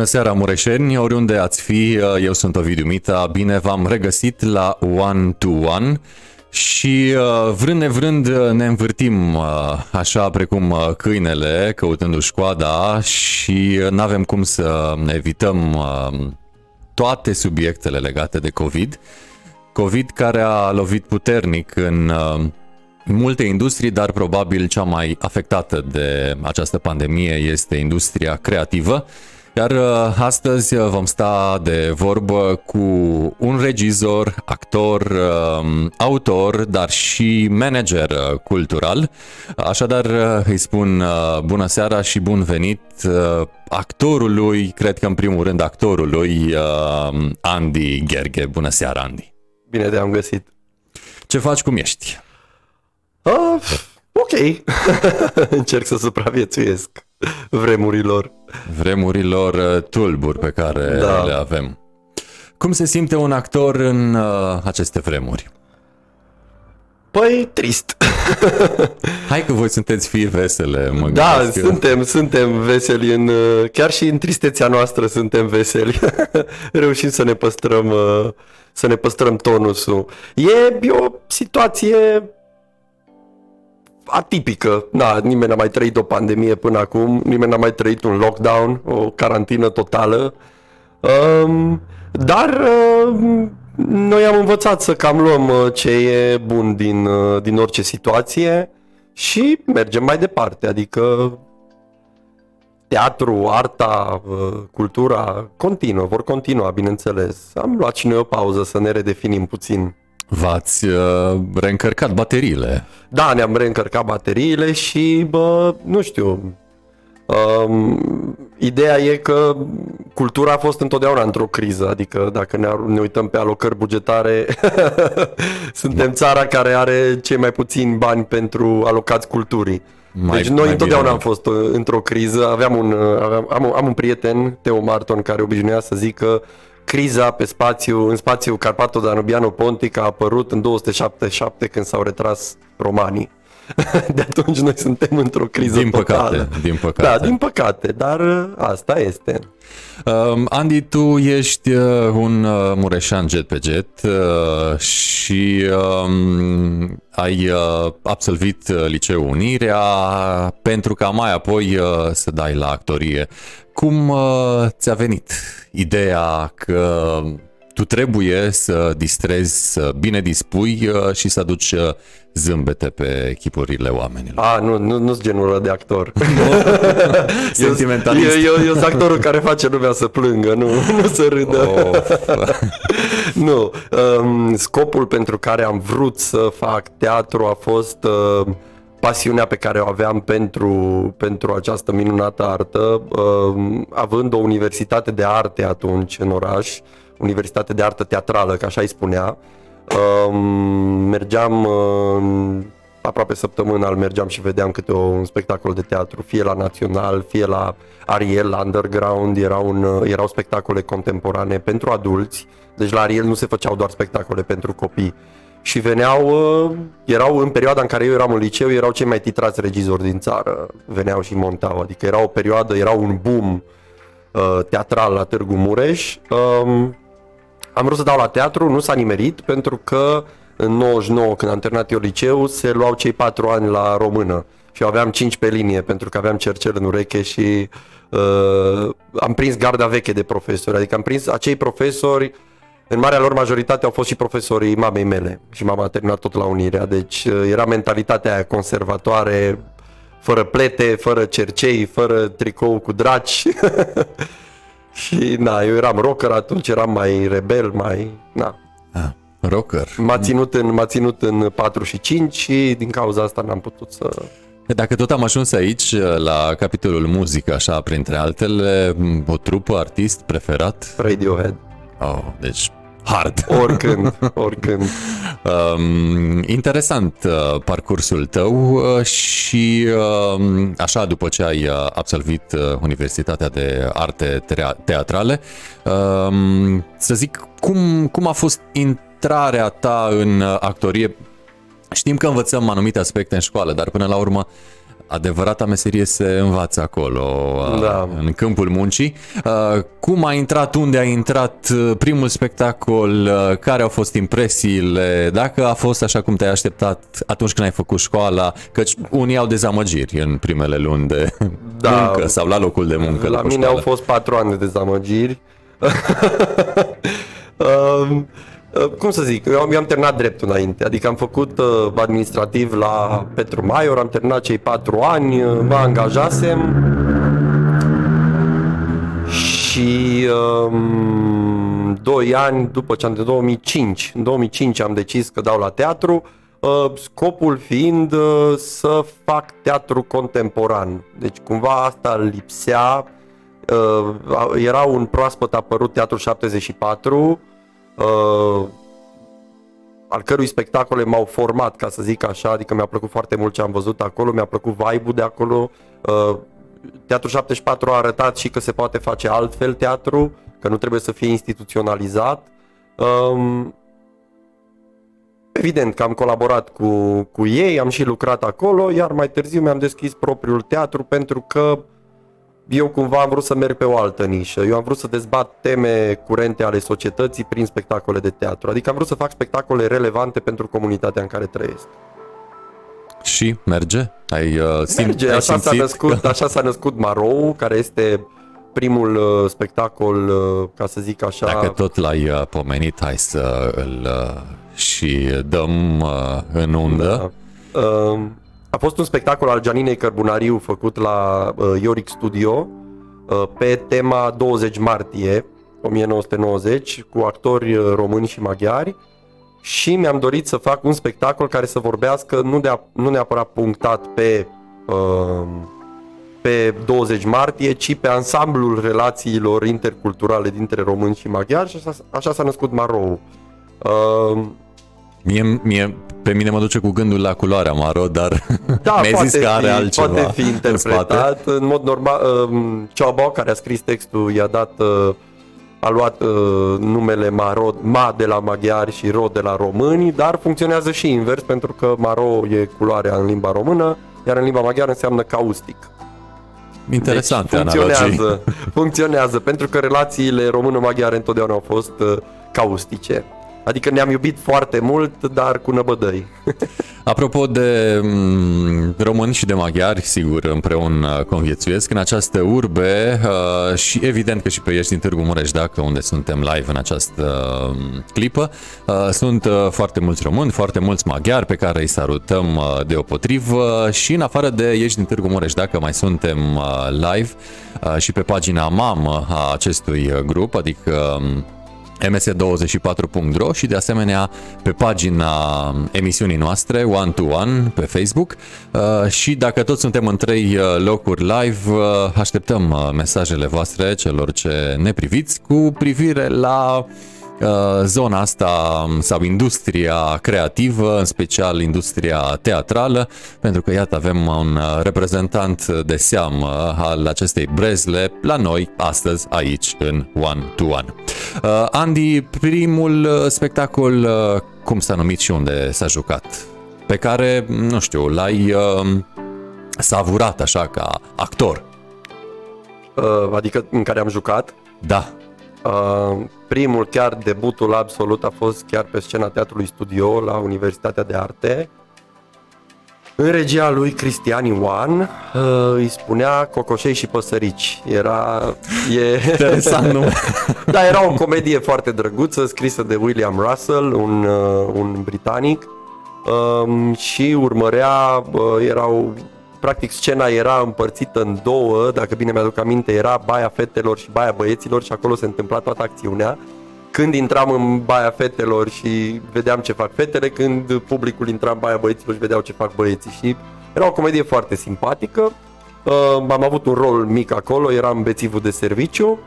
Bună seara, mureșeni, oriunde ați fi, eu sunt Ovidiu Mita, bine v-am regăsit la One to One și uh, vrând nevrând ne învârtim uh, așa precum uh, câinele căutându-și școada și nu avem cum să evităm toate subiectele legate de COVID. COVID care a lovit puternic în multe industrii, dar probabil cea mai afectată de această pandemie este industria creativă. Iar uh, astăzi uh, vom sta de vorbă cu un regizor, actor, um, autor, dar și manager uh, cultural. Așadar îi spun bună seara și bun venit actorului, cred că în primul rând actorului Andy Gherghe. Bună seara, Andy! Bine te-am găsit! Ce faci, cum ești? Uh, ok, încerc să supraviețuiesc vremurilor. Vremurilor uh, tulburi pe care da. le avem. Cum se simte un actor în uh, aceste vremuri? Păi, trist. Hai că voi sunteți fii vesele, mă Da, gândesc. suntem, suntem veseli, în, uh, chiar și în tristețea noastră suntem veseli. Reușim să ne păstrăm, uh, să ne păstrăm tonusul. E o situație atipică. Da, nimeni n-a mai trăit o pandemie până acum, nimeni n-a mai trăit un lockdown, o carantină totală. Um, dar uh, noi am învățat să cam luăm uh, ce e bun din, uh, din orice situație și mergem mai departe. Adică teatru, arta, uh, cultura continuă, vor continua, bineînțeles. Am luat și noi o pauză să ne redefinim puțin V-ați uh, reîncărcat bateriile. Da, ne-am reîncărcat bateriile și, bă, nu știu, um, ideea e că cultura a fost întotdeauna într-o criză, adică dacă ne, ne uităm pe alocări bugetare, suntem țara care are cei mai puțini bani pentru alocați culturii. Mai, deci noi întotdeauna bine. am fost uh, într-o criză, aveam un, uh, aveam, am, am un prieten, Teo Marton, care obișnuia să zică criza pe spațiu, în spațiu Carpato-Danubiano-Pontic a apărut în 277 când s-au retras romanii. De atunci noi suntem într-o criză din totală. Păcate, din păcate. Da, din păcate, dar uh, asta este. Um, Andy, tu ești uh, un uh, mureșan jet pe jet uh, și um, ai uh, absolvit uh, liceul Unirea pentru ca mai apoi uh, să dai la actorie. Cum uh, ți-a venit ideea că tu trebuie să distrezi, să bine dispui uh, și să aduci uh, zâmbete pe echipurile oamenilor. A, nu, nu, nu sunt genul ăla de actor. Sentimentalist. Eu, eu, eu sunt actorul care face lumea să plângă, nu, nu să râdă. Oh. nu. Um, scopul pentru care am vrut să fac teatru a fost uh, pasiunea pe care o aveam pentru, pentru această minunată artă, uh, având o universitate de arte atunci în oraș, universitate de artă teatrală, ca așa îi spunea. Uh, mergeam uh, aproape săptămânal, mergeam și vedeam câte un spectacol de teatru, fie la Național, fie la Ariel, la Underground, erau, un, erau spectacole contemporane pentru adulți, deci la Ariel nu se făceau doar spectacole pentru copii și veneau, uh, erau în perioada în care eu eram în liceu, erau cei mai titrați regizori din țară, veneau și montau, adică era o perioadă, era un boom uh, teatral la Târgu Mureș. Um, am vrut să dau la teatru, nu s-a nimerit, pentru că în 99, când am terminat eu liceu, se luau cei patru ani la română. Și eu aveam 5 pe linie, pentru că aveam cercel în ureche și uh, am prins garda veche de profesori, adică am prins acei profesori uh, în marea lor majoritate au fost și profesorii mamei mele și mama a terminat tot la Unirea, deci uh, era mentalitatea aia conservatoare, fără plete, fără cercei, fără tricou cu draci. și na, eu eram rocker atunci, eram mai rebel, mai... Na. Ah, rocker. M-a ținut, în, m-a ținut în 4 și 5 și din cauza asta n-am putut să... Dacă tot am ajuns aici, la capitolul muzică, așa, printre altele, o trupă, artist preferat? Radiohead. Oh, deci hard. Oricând, oricând. Um, interesant uh, parcursul tău uh, și uh, așa după ce ai uh, absolvit uh, Universitatea de Arte Teatrale, uh, să zic, cum, cum a fost intrarea ta în actorie? Știm că învățăm anumite aspecte în școală, dar până la urmă adevărata meserie se învață acolo, uh, Da. în câmpul muncii. Uh, Cum a intrat, unde a intrat uh, primul spectacol, uh, care au fost impresiile, dacă a fost așa cum te-ai așteptat atunci când ai făcut școala, căci unii au dezamăgiri în primele luni de Da. muncă sau la locul de muncă. La după mine școală. au fost patru ani de dezamăgiri. Um, uh, Cum să zic, eu am, eu am terminat dreptul înainte, adică am făcut uh, administrativ la Petru Maior, am terminat cei patru ani, uh, mă angajasem și um, doi ani după ce am de 2005, în 2005 am decis că dau la teatru, uh, scopul fiind uh, să fac teatru contemporan. Deci cumva asta lipsea, uh, era un proaspăt apărut Teatru 74, uh, al cărui spectacole m-au format, ca să zic așa, adică mi-a plăcut foarte mult ce am văzut acolo, mi-a plăcut vibe-ul de acolo. Uh, Teatru 74 a arătat și că se poate face altfel teatru, că nu trebuie să fie instituționalizat. Um, Evident că am colaborat cu, cu ei, am și lucrat acolo, iar mai târziu mi-am deschis propriul teatru pentru că eu cumva am vrut să merg pe o altă nișă. Eu am vrut să dezbat teme curente ale societății prin spectacole de teatru. Adică am vrut să fac spectacole relevante pentru comunitatea în care trăiesc. Și merge? Ai, uh, simț- Merge, ai așa s-a, simțit născut, că- așa s-a născut Marou, care este primul uh, spectacol, uh, ca să zic așa... Dacă tot l-ai uh, pomenit, hai să îl uh, și dăm uh, în undă. Da. Uh, A fost un spectacol al Gianinei Cărbunariu făcut la uh, Ioric Studio uh, pe tema 20 martie 1990 cu actori uh, români și maghiari și mi-am dorit să fac un spectacol care să vorbească nu, de, nu neapărat punctat pe uh, pe 20 martie, ci pe ansamblul relațiilor interculturale dintre români și maghiari și așa, așa s-a născut Marou. Uh, Mie, mie, pe mine mă duce cu gândul la culoarea maro, dar Da, mi-ai poate, zis că are fi, altceva poate fi în interpretat. spate. În mod normal, um, Ceaba, care a scris textul, i-a dat, uh, a luat uh, numele Maro, Ma de la maghiari și Ro de la români, dar funcționează și invers, pentru că Maro e culoarea în limba română, iar în limba maghiară înseamnă caustic. Interesante deci, analogii. funcționează, funcționează, pentru că relațiile română-maghiare întotdeauna au fost uh, caustice. Adică ne-am iubit foarte mult, dar cu năbădăi. Apropo de mm, români și de maghiari, sigur, împreună conviețuiesc în această urbe uh, și evident că și pe ești din Târgu Mureș, dacă unde suntem live în această uh, clipă, uh, sunt uh, foarte mulți români, foarte mulți maghiari pe care îi salutăm uh, deopotrivă și în afară de ești din Târgu Mureș, dacă mai suntem uh, live uh, și pe pagina mamă a acestui uh, grup, adică um, ms24.ro și de asemenea pe pagina emisiunii noastre One to One pe Facebook. Uh, și dacă toți suntem în trei uh, locuri live, uh, așteptăm uh, mesajele voastre celor ce ne priviți cu privire la uh, zona asta sau industria creativă, în special industria teatrală, pentru că iată avem un uh, reprezentant de seamă al acestei brezle la noi astăzi aici în One to One. Uh, Andy, primul uh, spectacol uh, cum s-a numit și unde s-a jucat? Pe care, nu știu, l-ai uh, savurat așa ca actor. Uh, adică în care am jucat. Da, Uh, primul, chiar debutul absolut, a fost chiar pe scena Teatrului Studio la Universitatea de Arte. În regia lui Cristian Ioan uh, îi spunea Cocoșei și păsărici. Era... E... interesant, nu? da, era o comedie foarte drăguță, scrisă de William Russell, un, uh, un britanic. Um, și urmărea, uh, erau practic scena era împărțită în două, dacă bine mi-aduc aminte, era baia fetelor și baia băieților și acolo se întâmpla toată acțiunea. Când intram în baia fetelor și vedeam ce fac fetele, când publicul intra în baia băieților și vedeau ce fac băieții și era o comedie foarte simpatică. Uh, am avut un rol mic acolo, eram bețivul de serviciu.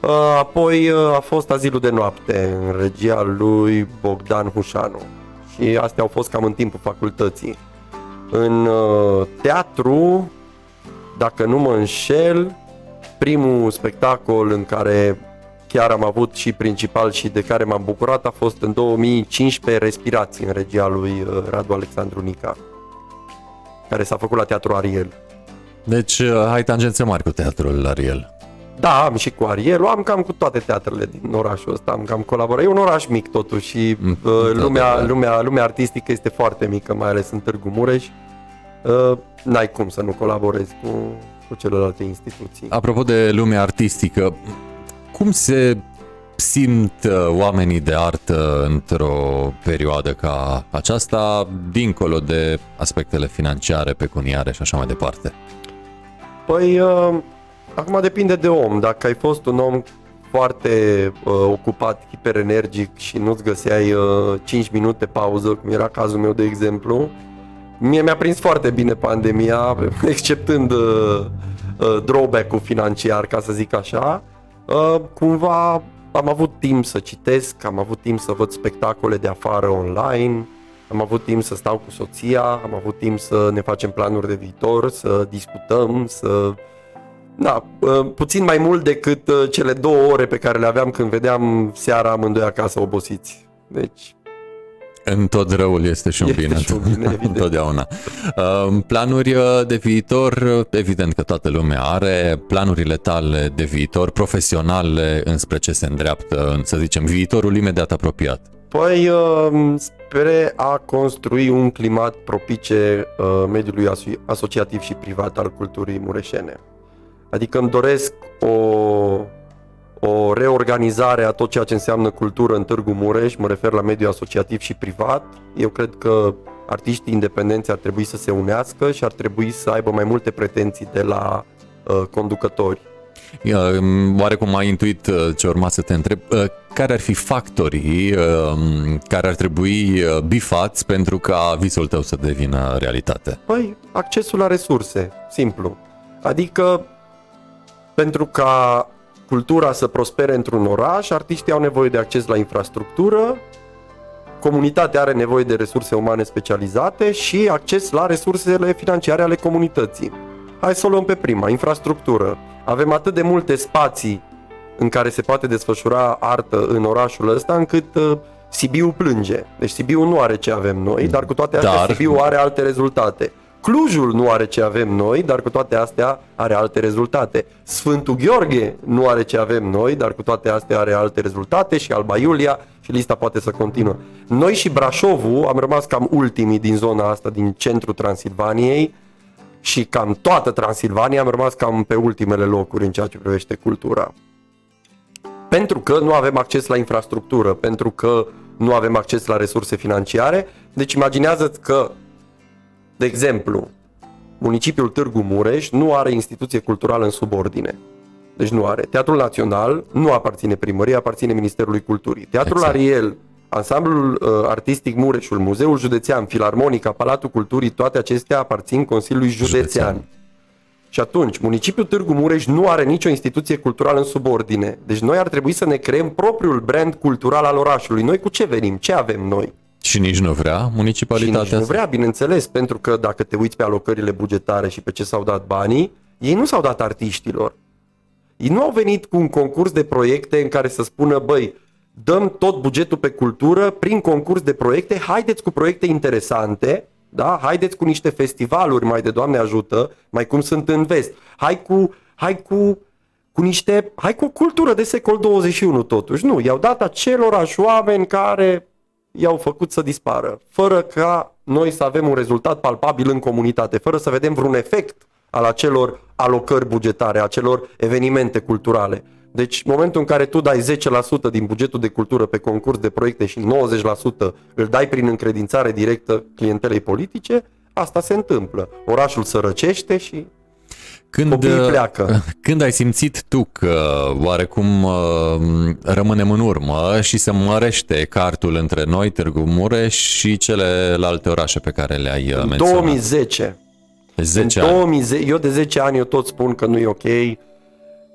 Uh, apoi uh, a fost Azilul de noapte în regia lui Bogdan Hușanu. Și astea au fost cam în timpul facultății. În uh, teatru, dacă nu mă înșel, primul spectacol în care chiar am avut și principal și de care m-am bucurat a fost în 2015 Respirații în regia lui uh, Radu Alexandru Nica, care s-a făcut la Teatru Ariel. Deci uh, ai tangențe mari cu teatrul, Ariel. Da, am și cu Ariel, am cam cu toate teatrele din orașul ăsta, am cam colaborat. E un oraș mic totuși și Mm, uh, lumea, da. lumea, lumea artistică este foarte mică, mai ales în Târgu Mureș. Uh, n-ai cum să nu colaborezi cu, cu celelalte instituții. Apropo de lumea artistică, cum se simt uh, oamenii de artă într-o perioadă ca aceasta, dincolo de aspectele financiare, pecuniare și așa mai departe? Păi, uh, acum depinde de om. Dacă ai fost un om foarte uh, ocupat, hiperenergic și nu-ți găseai uh, 5 minute pauză, cum era cazul meu de exemplu, mie mi-a prins foarte bine pandemia, exceptând uh, uh, drawback-ul financiar, ca să zic așa. Uh, cumva am avut timp să citesc, am avut timp să văd spectacole de afară online, am avut timp să stau cu soția, am avut timp să ne facem planuri de viitor, să discutăm, să... Da, uh, puțin mai mult decât uh, cele două ore pe care le aveam când vedeam seara amândoi acasă obosiți. Deci, În tot răul este și un Este bine, și un bine, evident. întotdeauna. Uh, Planuri uh, de viitor, uh, evident că toată lumea are, planurile tale de viitor, profesionale, înspre ce se îndreaptă, în, să zicem, viitorul imediat apropiat. Păi, uh, spre a construi un climat propice uh, mediului aso- asociativ și privat al culturii mureșene. Adică îmi doresc o, o reorganizare a tot ceea ce înseamnă cultură în Târgu Mureș, mă refer la mediul asociativ și privat. Eu cred că artiștii independenți ar trebui să se unească și ar trebui să aibă mai multe pretenții de la uh, conducători. Uh, Oarecum ai intuit uh, ce urma să te întreb, uh, care ar fi factorii uh, care ar trebui uh, bifați pentru ca visul tău să devină realitate? Păi, accesul la resurse, simplu. Adică, pentru ca cultura să prospere într-un oraș, artiștii au nevoie de acces la infrastructură, comunitatea are nevoie de resurse umane specializate și acces la resursele financiare ale comunității. Hai să o luăm pe prima, infrastructură. Avem atât de multe spații în care se poate desfășura artă în orașul ăsta, încât uh, Sibiu plânge. Deci Sibiu nu are ce avem noi, dar cu toate astea Dar- Sibiu are alte rezultate. Clujul nu are ce avem noi, dar cu toate astea are alte rezultate. Sfântul Gheorghe nu are ce avem noi, dar cu toate astea are alte rezultate și Alba Iulia și lista poate să continuă. Noi și Brașovul am rămas cam ultimii din zona asta, din centrul Transilvaniei și cam toată Transilvania am rămas cam pe ultimele locuri în ceea ce privește cultura. Pentru că nu avem acces la infrastructură, pentru că nu avem acces la resurse financiare. Deci imaginează că, de exemplu, municipiul Târgu Mureș nu are instituție culturală în subordine. Deci nu are. Teatrul Național nu aparține primăriei, aparține Ministerului Culturii. Teatrul Exact. Ariel, ansamblul uh, artistic Mureșul, Muzeul Județean, Filarmonica, Palatul Culturii, toate acestea aparțin Consiliului Județean. Județean. Și atunci, municipiul Târgu Mureș nu are nicio instituție culturală în subordine. Deci noi ar trebui să ne creăm propriul brand cultural al orașului. Noi cu ce venim? Ce avem noi? Și nici nu vrea Și municipalitatea nici nu asta? vrea, bineînțeles, pentru că dacă te uiți pe alocările bugetare și pe ce s-au dat banii, ei nu s-au dat artiștilor. Ei nu au venit cu un concurs de proiecte în care să spună, băi, dăm tot bugetul pe cultură prin concurs de proiecte, haideți cu proiecte interesante, da? haideți cu niște festivaluri mai de Doamne ajută, mai cum sunt în vest. Hai cu, hai cu, cu niște, hai cu o cultură de secol 21 totuși. Nu, i-au dat acelorași oameni care i-au făcut să dispară, fără ca noi să avem un rezultat palpabil în comunitate, fără să vedem vreun efect al acelor alocări bugetare, acelor evenimente culturale. Deci, în momentul în care tu dai 10% din bugetul de cultură pe concurs de proiecte și 90% îl dai prin încredințare directă clientelei politice, asta se întâmplă. Orașul sărăcește și Când, Copiii uh, pleacă. Când ai simțit tu că oarecum uh, rămânem în urmă și se mărește cartul între noi, Târgu Mureș și celelalte orașe pe care le-ai uh, menționat? 2010 10 în ani. 2010, eu de 10 ani eu tot spun că nu e ok,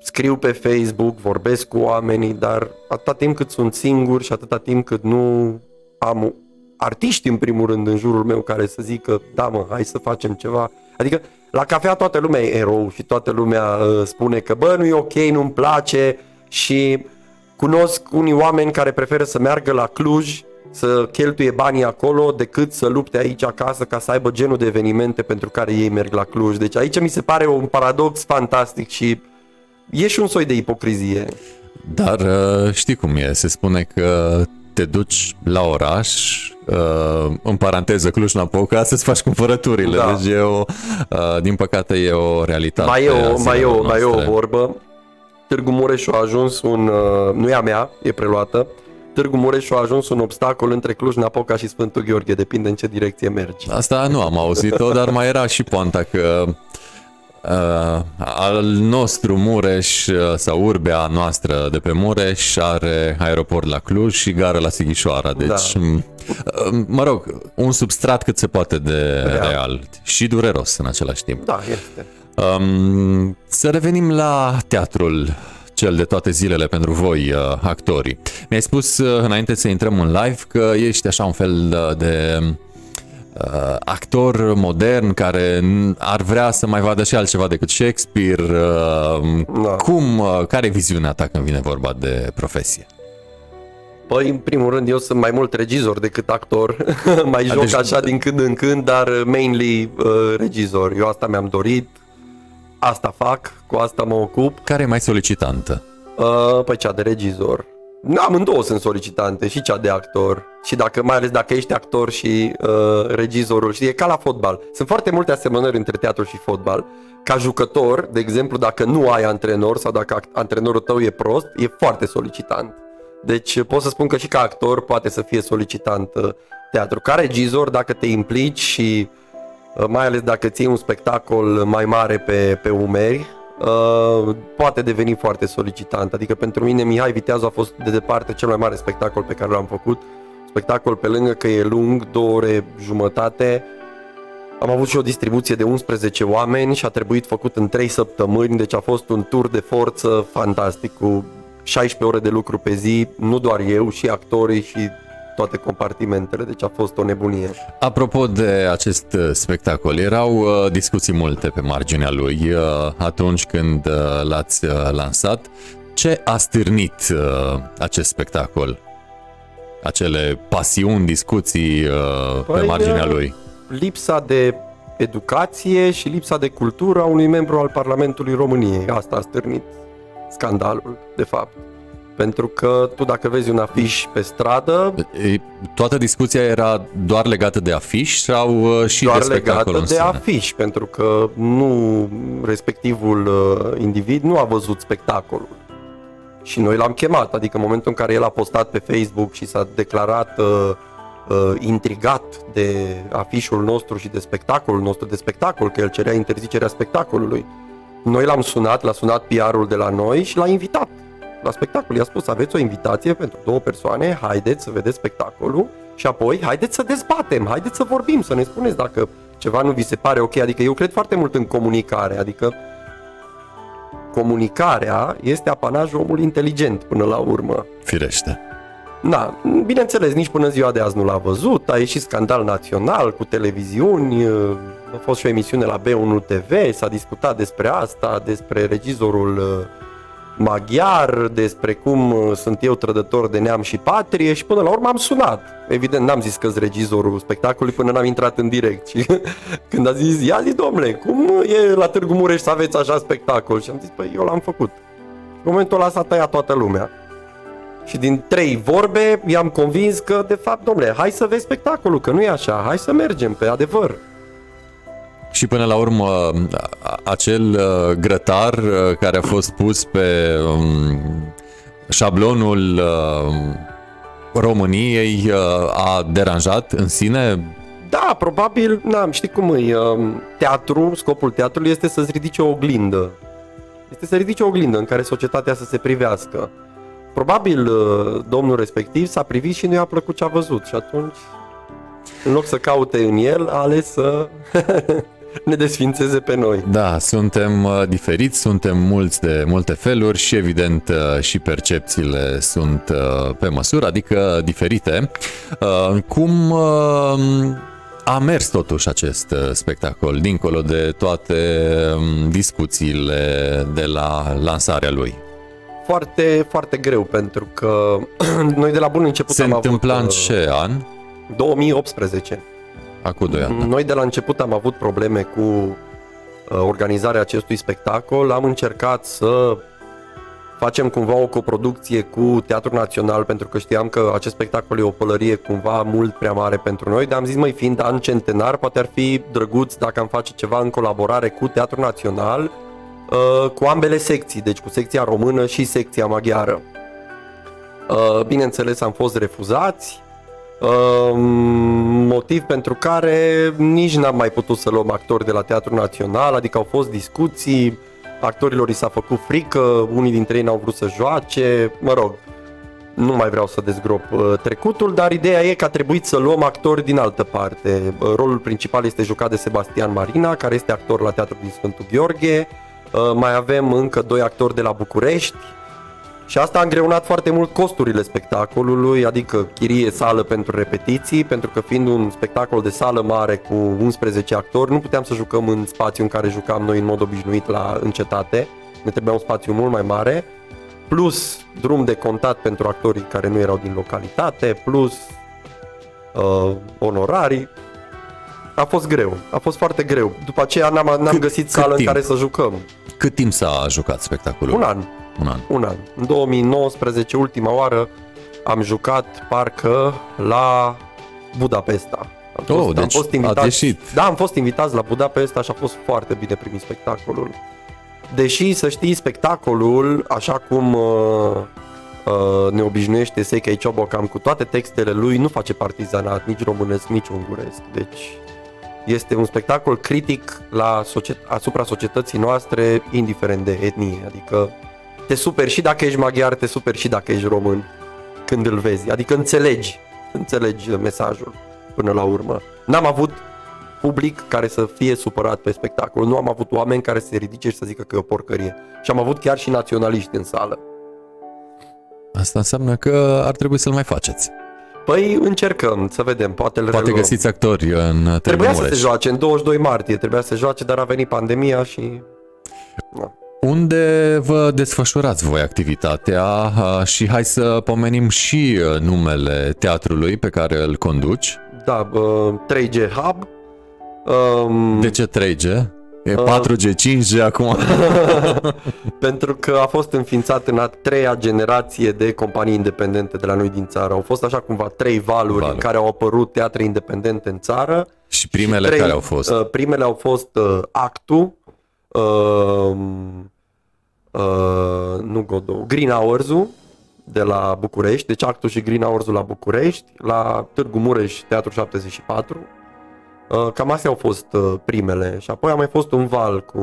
scriu pe Facebook, vorbesc cu oamenii, dar atâta timp cât sunt singur și atâta timp cât nu am artiști în primul rând în jurul meu care să zică, da mă, hai să facem ceva. Adică la cafea toată lumea e erou și toată lumea uh, spune că bă, nu e ok, nu-mi place și cunosc unii oameni care preferă să meargă la Cluj să cheltuie banii acolo decât să lupte aici acasă ca să aibă genul de evenimente pentru care ei merg la Cluj. Deci aici mi se pare un paradox fantastic și e și un soi de ipocrizie. Dar uh, știi cum e, se spune că te duci la oraș, uh, în paranteză Cluj-Napoca, să-ți faci cumpărăturile. Da. Deci e o, uh, din păcate e o realitate. Mai e o, mai e o, mai e o vorbă. Târgu Mureș a ajuns un, nu e a mea, e preluată, Târgu Mureș a ajuns un obstacol între Cluj-Napoca și Sfântul Gheorghe, depinde în ce direcție mergi. Asta nu am auzit-o, dar mai era și poanta că uh, al nostru Mureș uh, sau urbea noastră de pe Mureș are aeroport la Cluj și gară la Sighișoara. Deci, da. uh, mă rog, un substrat cât se poate de real, real și dureros în același timp. Da, este. Um, să revenim la teatrul cel de toate zilele pentru voi, uh, actorii. Mi-ai spus uh, înainte să intrăm în live că ești așa un fel de uh, actor modern care ar vrea să mai vadă și altceva decât Shakespeare. Uh, da. Cum, uh, care e viziunea ta când vine vorba de profesie? Păi, în primul rând, eu sunt mai mult regizor decât actor. mai joc deci... așa din când în când, dar mainly uh, regizor. Eu asta mi-am dorit asta fac, cu asta mă ocup. Care e mai solicitantă? Uh, păi cea de regizor. Amândouă sunt solicitante, și cea de actor. Și dacă, mai ales dacă ești actor și uh, regizorul, și e ca la fotbal. Sunt foarte multe asemănări între teatru și fotbal. Ca jucător, de exemplu, dacă nu ai antrenor sau dacă antrenorul tău e prost, e foarte solicitant. Deci pot să spun că și ca actor poate să fie solicitant uh, teatru. Ca regizor, dacă te implici și Uh, mai ales dacă ții un spectacol mai mare pe, pe umeri, uh, poate deveni foarte solicitant. Adică pentru mine Mihai Viteazu a fost de departe cel mai mare spectacol pe care l-am făcut. Spectacol pe lângă că e lung, două ore jumătate. Am avut și o distribuție de 11 oameni și a trebuit făcut în 3 săptămâni, deci a fost un tur de forță fantastic cu 16 ore de lucru pe zi, nu doar eu, și actorii și toate compartimentele, deci a fost o nebunie. Apropo de acest uh, spectacol, erau uh, discuții multe pe marginea lui uh, atunci când uh, l-ați uh, lansat. Ce a stârnit uh, acest spectacol? Acele pasiuni, discuții uh, păi, pe marginea uh, lui? Lipsa de educație și lipsa de cultură a unui membru al Parlamentului României. Asta a stârnit scandalul, de fapt. Pentru că tu dacă vezi un afiș pe stradă... Toată discuția era doar legată de afiș sau uh, și doar de spectacol legată de afiș, pentru că nu respectivul uh, individ nu a văzut spectacolul. Și noi l-am chemat, adică în momentul în care el a postat pe Facebook și s-a declarat uh, uh, intrigat de afișul nostru și de spectacolul nostru, de spectacol, că el cerea interzicerea spectacolului. Noi l-am sunat, l-a sunat PR-ul de la noi și l-a invitat la spectacol. I-a spus, aveți o invitație pentru două persoane, haideți să vedeți spectacolul și apoi haideți să dezbatem, haideți să vorbim, să ne spuneți dacă ceva nu vi se pare ok. Adică eu cred foarte mult în comunicare, adică comunicarea este apanajul omului inteligent până la urmă. Firește. Da, bineînțeles, nici până ziua de azi nu l-a văzut, a ieșit scandal național cu televiziuni, a fost și o emisiune la B1 TV, s-a discutat despre asta, despre regizorul maghiar, despre cum uh, sunt eu trădător de neam și patrie și până la urmă am sunat. Evident, n-am zis că regizorul spectacolului până n-am intrat în direct și când a zis, ia zi domnule, cum e la Târgu Mureș să aveți așa spectacol? Și am zis, păi eu l-am făcut. În momentul ăla s-a tăiat toată lumea. Și din trei vorbe i-am convins că, de fapt, domnule, hai să vezi spectacolul, că nu e așa, hai să mergem pe adevăr. Și până la urmă, acel uh, grătar uh, care a fost pus pe um, șablonul uh, României a deranjat în sine? Da, probabil, n-am, știi cum e, um, teatru, scopul teatrului este să-ți ridice o oglindă. Este să ridice o oglindă în care societatea să se privească. Probabil domnul respectiv s-a privit și nu i-a plăcut ce a văzut și atunci, în loc să caute în el, a ales să ne desfințeze pe noi. Da, suntem uh, diferiți, suntem mulți de multe feluri și evident uh, și percepțiile sunt uh, pe măsură, adică diferite. Cum a mers totuși acest spectacol, dincolo de toate um, discuțiile de la lansarea lui? foarte, foarte greu, pentru că noi de la bun început Se am întâmpla avut... în uh, ce an? 2018. Acum 2 ani. da. Noi de la început am avut probleme cu uh, organizarea acestui spectacol. Am încercat să facem cumva o coproducție cu Teatrul Național pentru că știam că acest spectacol e o pălărie cumva mult prea mare pentru noi, dar am zis, măi, fiind an centenar, poate ar fi drăguț dacă am face ceva în colaborare cu Teatrul Național, uh, cu ambele secții, deci cu secția română și secția maghiară. Uh, Bineînțeles, am fost refuzați, uh, motiv pentru care nici n-am mai putut să luăm actori de la Teatrul Național, adică au fost discuții, actorilor i s-a făcut frică, unii dintre ei n-au vrut să joace, mă rog, nu mai vreau să dezgrop uh, trecutul, dar ideea e că a trebuit să luăm actori din altă parte. Uh, rolul principal este jucat de Sebastian Marina, care este actor la Teatrul din Sfântul Gheorghe. Uh, mai avem încă doi actori de la București. Și asta a îngreunat foarte mult costurile spectacolului, adică chirie sală pentru repetiții, pentru că fiind un spectacol de sală mare cu 11 actori, nu puteam să jucăm în spațiu în care jucam noi în mod obișnuit la încetate. Ne trebuia un spațiu mult mai mare, plus drum de contat pentru actorii care nu erau din localitate, plus uh, onorarii. A fost greu, a fost foarte greu. După aceea n-am, n-am Cât- găsit cât sală în timp? care să jucăm. Cât timp s-a jucat spectacolul? Un an, Un an. un an. În 2019, ultima oară, am jucat parcă la Budapesta. Am Oh, fost, am deci fost ați invitați, ieșit. Da, am fost invitați la Budapesta și a fost foarte bine primit spectacolul. Deși, să știi, spectacolul, așa cum uh, uh, ne obișnuiește Seikei Ciobocam cu toate textele lui, nu face partizanat, nici românesc, nici unguresc. Deci este un spectacol critic la societ- asupra societății noastre, indiferent de etnie. Adică te superi și dacă ești maghiar, te superi și dacă ești român când îl vezi. Adică înțelegi, înțelegi mesajul până la urmă. N-am avut public care să fie supărat pe spectacol. Nu am avut oameni care să se ridice și să zică că e o porcărie. Și am avut chiar și naționaliști în sală. Asta înseamnă că ar trebui să-l mai faceți. Păi încercăm să vedem, poate îl Poate reluăm. găsiți actori în Târgu Trebuia să Mureș. se joace în 22 martie, trebuia să se joace, dar a venit pandemia și... Na. Unde vă desfășurați voi activitatea a, și hai să pomenim și uh, numele teatrului pe care îl conduci. Da, uh, 3G Hub. Um, De ce 3G? E Uh. 4G, 5G acum. pentru că a fost înființat în a treia generație de companii independente de la noi din țară. Au fost așa cumva trei valuri Valuri. în care au apărut teatre independente în țară. și primele Și trei, care au fost? Uh, primele au fost uh, Actu, uh, uh, nu Godot, Green Hours-ul de la București, deci Actu și Green Hours-ul la București, la Târgu Mureș, Teatru 74. Uh, cam astea au fost uh, primele. Și apoi a mai fost un val cu,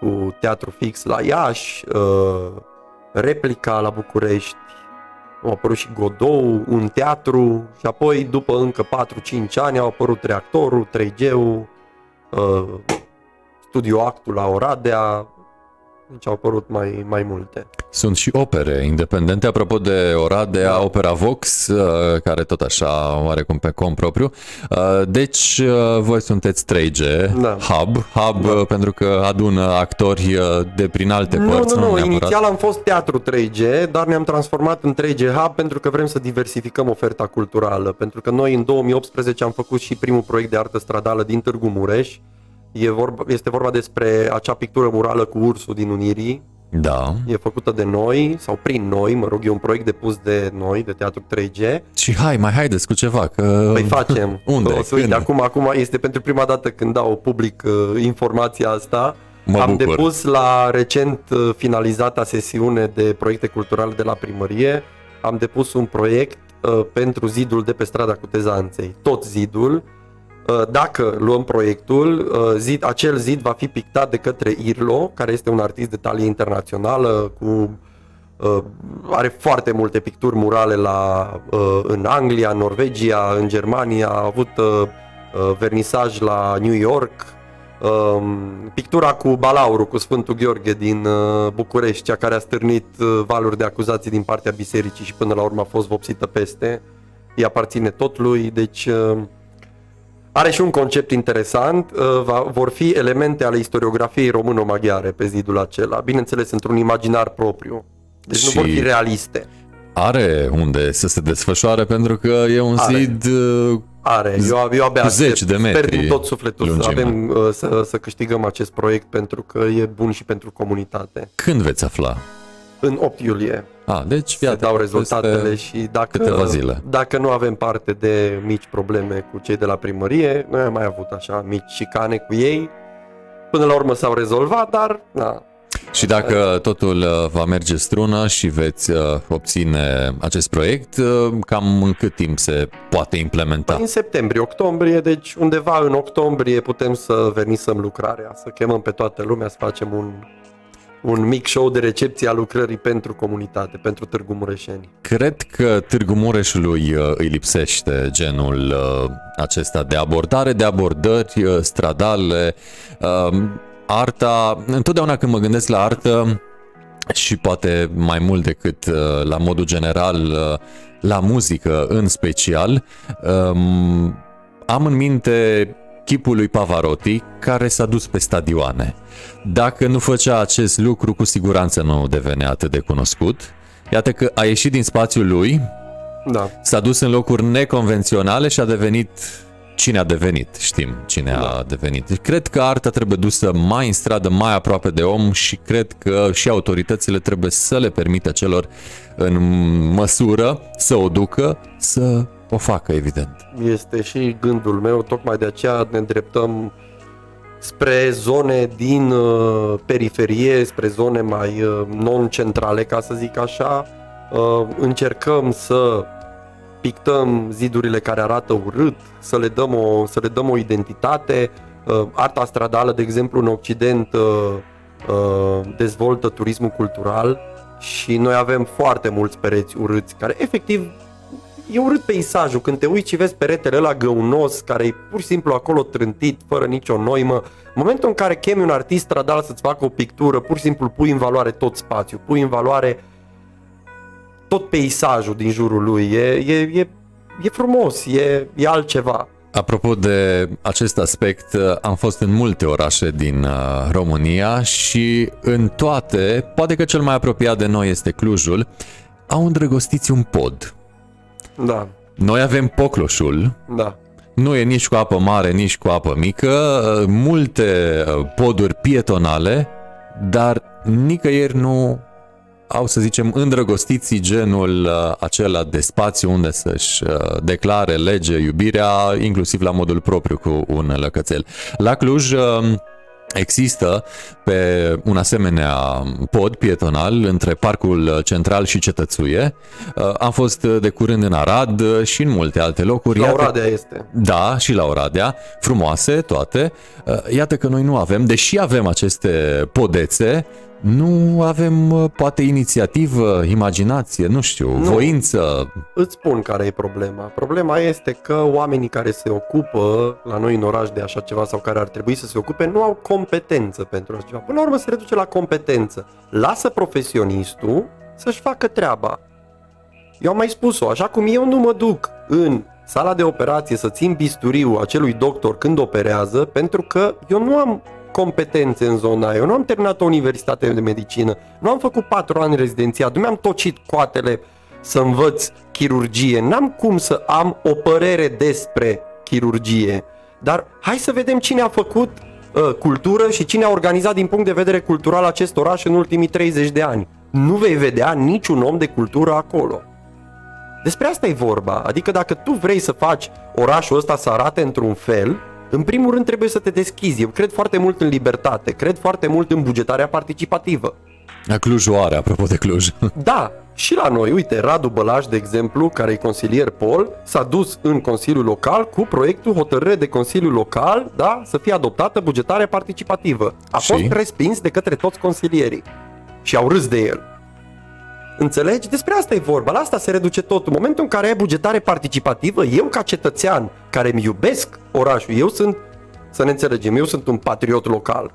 cu teatru fix la Iași, uh, replica la București, au apărut și Godou, un teatru. Și apoi după încă 4-5 ani au apărut reactorul, 3G-ul, uh, studio actul la Oradea, deci au apărut mai, mai multe. Sunt și opere independente, apropo de Oradea, Da. Opera Vox, uh, care tot așa oarecum pe cont propriu. Uh, Deci uh, voi sunteți 3G, Da. hub, hub Da. uh, pentru că adună actori uh, de prin alte Nu, părți, nu, nu, neapărat. inițial am fost teatru 3G, dar ne-am transformat în 3G Hub pentru că vrem să diversificăm oferta culturală. Pentru că noi în 2018 am făcut și primul proiect de artă stradală din Târgu Mureș. E vorba, este vorba despre acea pictură murală cu ursul din Unirii. Da. E făcută de noi, sau prin noi, mă rog, e un proiect depus de noi, de Teatru 3G. Și hai, mai haideți cu ceva, că... Păi facem. Unde? O să uite, Când? acum, acum este pentru prima dată când dau public uh, informația asta. Mă Am bucur. depus la recent uh, finalizata sesiune de proiecte culturale de la primărie, am depus un proiect uh, pentru zidul de pe strada Cutezanței. Tot zidul, uh, dacă luăm proiectul, uh, zid, acel zid va fi pictat de către Irlo, care este un artist de talie internațională cu uh, are foarte multe picturi murale la, uh, în Anglia, în Norvegia, în Germania, a avut uh, uh, vernisaj la New York, um, pictura cu balaurul, cu Sfântul Gheorghe din uh, București, cea care a stârnit uh, valuri de acuzații din partea bisericii și până la urmă a fost vopsită peste, îi aparține tot lui, deci uh, Are și un concept interesant, uh, va, vor fi elemente ale istoriografiei româno-maghiare pe zidul acela, bineînțeles într-un imaginar propriu. Deci Și- nu vor fi realiste. Are unde să se desfășoare pentru că e un Are. zid uh, Are, eu, eu abia cu aștept. zeci de Sper metri din tot sufletul să, lungime. avem, uh, să, să câștigăm acest proiect pentru că e bun și pentru comunitate. când veți afla? În 8 iulie A, deci se iată, dau rezultatele peste- și dacă, câteva zile. dacă nu avem parte de mici probleme cu cei de la primărie, noi am mai avut așa mici șicane cu ei, până la urmă s-au rezolvat, dar na, Și dacă totul uh, va merge strună și veți uh, obține acest proiect, uh, cam în cât timp se poate implementa? în septembrie, octombrie, deci undeva în octombrie putem să vernisăm lucrarea, să chemăm pe toată lumea, să facem un, un mic show de recepție a lucrării pentru comunitate, pentru Târgu Mureșeni. Cred că Târgu Mureșului uh, îi lipsește genul uh, acesta de abordare, de abordări uh, stradale, uh, arta. Întotdeauna când mă gândesc la artă și poate mai mult decât uh, la modul general uh, la muzică în special, um, am în minte chipul lui Pavarotti care s-a dus pe stadioane. Dacă nu făcea acest lucru, cu siguranță nu devenea atât de cunoscut. Iată că a ieșit din spațiul lui, Da, s-a dus în locuri neconvenționale și a devenit cine a devenit, știm cine a Da. devenit. Deci Cred că arta trebuie dusă mai în stradă, mai aproape de om și cred că și autoritățile trebuie să le permită celor în măsură să o ducă, să o facă, evident. este și gândul meu, tocmai de aceea ne îndreptăm spre zone din uh, periferie, spre zone mai uh, non-centrale, ca să zic așa. Uh, încercăm să pictăm zidurile care arată urât, să le dăm o, să le dăm o identitate. Uh, arta stradală, de exemplu, în Occident uh, uh, dezvoltă turismul cultural și noi avem foarte mulți pereți urâți, care efectiv e urât peisajul. Când te uiți și vezi peretele ăla găunos, care e pur și simplu acolo trântit, fără nicio noimă, în momentul în care chemi un artist stradal să-ți facă o pictură, pur și simplu pui în valoare tot spațiul, pui în valoare tot peisajul din jurul lui. E, e, e, e frumos, e, e altceva. Apropo de acest aspect, am fost în multe orașe din uh, România și în toate, poate că cel mai apropiat de noi este Clujul, au îndrăgostiți un pod. Da, Noi avem Pocloșul, da. nu e nici cu apă mare, nici cu apă mică, uh, multe uh, poduri pietonale, dar nicăieri nu au, să zicem, îndrăgostiții genul uh, acela de spațiu unde să-și uh, declare lege iubirea, inclusiv la modul propriu cu un lăcățel. La Cluj uh, Există pe un asemenea pod pietonal între Parcul Central și Cetățuie. Uh, Am fost de curând în Arad și în multe alte locuri. La Iată- Oradea este. da, și la Oradea, frumoase toate. Uh, Iată că noi nu avem, deși avem aceste podețe, nu avem uh, poate inițiativă, imaginație, nu știu, Nu. voință. Îți spun care e problema. Problema este că oamenii care se ocupă la noi în oraș de așa ceva sau care ar trebui să se ocupe nu au competență pentru așa ceva. Până la urmă se reduce la competență. Lasă profesionistul să-și facă treaba. Eu am mai spus-o, așa cum eu nu mă duc în sala de operație să țin bisturiu acelui doctor când operează, pentru că eu nu am competențe în zona aia. Eu nu am terminat o universitate de medicină, nu am făcut patru ani rezidențiat, nu mi-am tocit coatele să învăț chirurgie, n-am cum să am o părere despre chirurgie. Dar hai să vedem cine a făcut uh, cultură și cine a organizat din punct de vedere cultural acest oraș în ultimii 30 de ani. Nu vei vedea niciun om de cultură acolo. Despre asta e vorba. Adică dacă tu vrei să faci orașul ăsta să arate într-un fel, în primul rând trebuie să te deschizi. Eu cred foarte mult în libertate, cred foarte mult în bugetarea participativă. Clujul are, apropo de Cluj. Da, și la noi, uite, Radu Bălaș, de exemplu, care e consilier Pol, s-a dus în Consiliul Local cu proiectul hotărâre de Consiliul Local, da, să fie adoptată bugetarea participativă. A Și? fost respins de către toți consilierii și au râs de el. Înțelegi? Despre asta e vorba, la asta se reduce totul. În momentul în care ai bugetare participativă, eu ca cetățean care îmi iubesc orașul, eu sunt, să ne înțelegem, eu sunt un patriot local.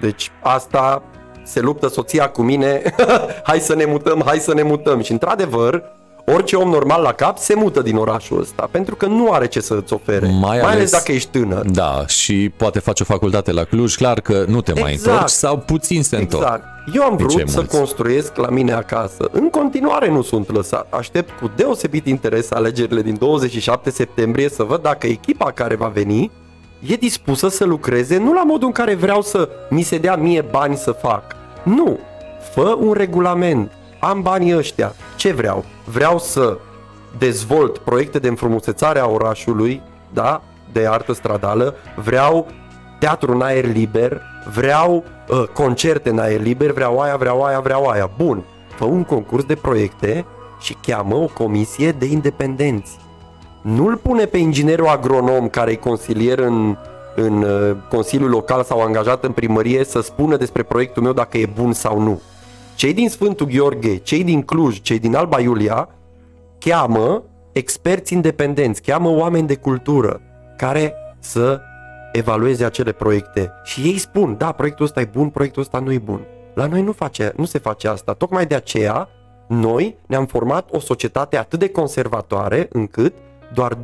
Deci asta se luptă soția cu mine, hai să ne mutăm, hai să ne mutăm. Și într-adevăr, orice om normal la cap se mută din orașul ăsta, pentru că nu are ce să-ți ofere, mai, mai ales, ales dacă ești tânăr. Da, și poate face o facultate la Cluj, clar că nu te exact. mai întorci sau puțin se întorc. Exact. Eu am vrut să mulți? construiesc la mine acasă. În continuare nu sunt lăsat. Aștept cu deosebit interes alegerile din 27 septembrie să văd dacă echipa care va veni e dispusă să lucreze nu la modul în care vreau să mi se dea mie bani să fac. Nu. Fă un regulament. Am banii ăștia. Ce vreau? Vreau să dezvolt proiecte de înfrumusețare a orașului, da, de artă stradală, vreau teatru în aer liber, vreau uh, concerte în aer liber, vreau aia, vreau aia, vreau aia. Bun, fă un concurs de proiecte și cheamă o comisie de independenți. Nu-l pune pe inginerul agronom care e consilier în, în uh, Consiliul Local sau angajat în primărie să spună despre proiectul meu dacă e bun sau nu. Cei din Sfântul Gheorghe, cei din Cluj, cei din Alba Iulia cheamă experți independenți, cheamă oameni de cultură care să evalueze acele proiecte și ei spun, da, proiectul ăsta e bun, proiectul ăsta nu e bun. La noi nu, face, nu se face asta. Tocmai de aceea, noi ne-am format o societate atât de conservatoare încât doar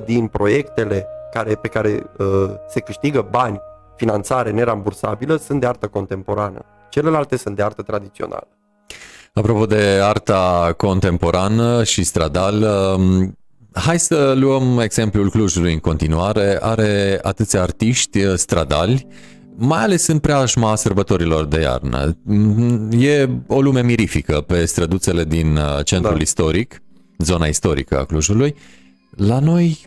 2% din proiectele care, pe care uh, se câștigă bani, finanțare nerambursabilă, sunt de artă contemporană. Celelalte sunt de artă tradițională. Apropo de arta contemporană și stradală, um, Hai să luăm exemplul Clujului în continuare. Are atâția artiști uh, stradali, mai ales în preajma sărbătorilor de iarnă. E o lume mirifică pe străduțele din uh, centrul da. istoric, zona istorică a Clujului. La noi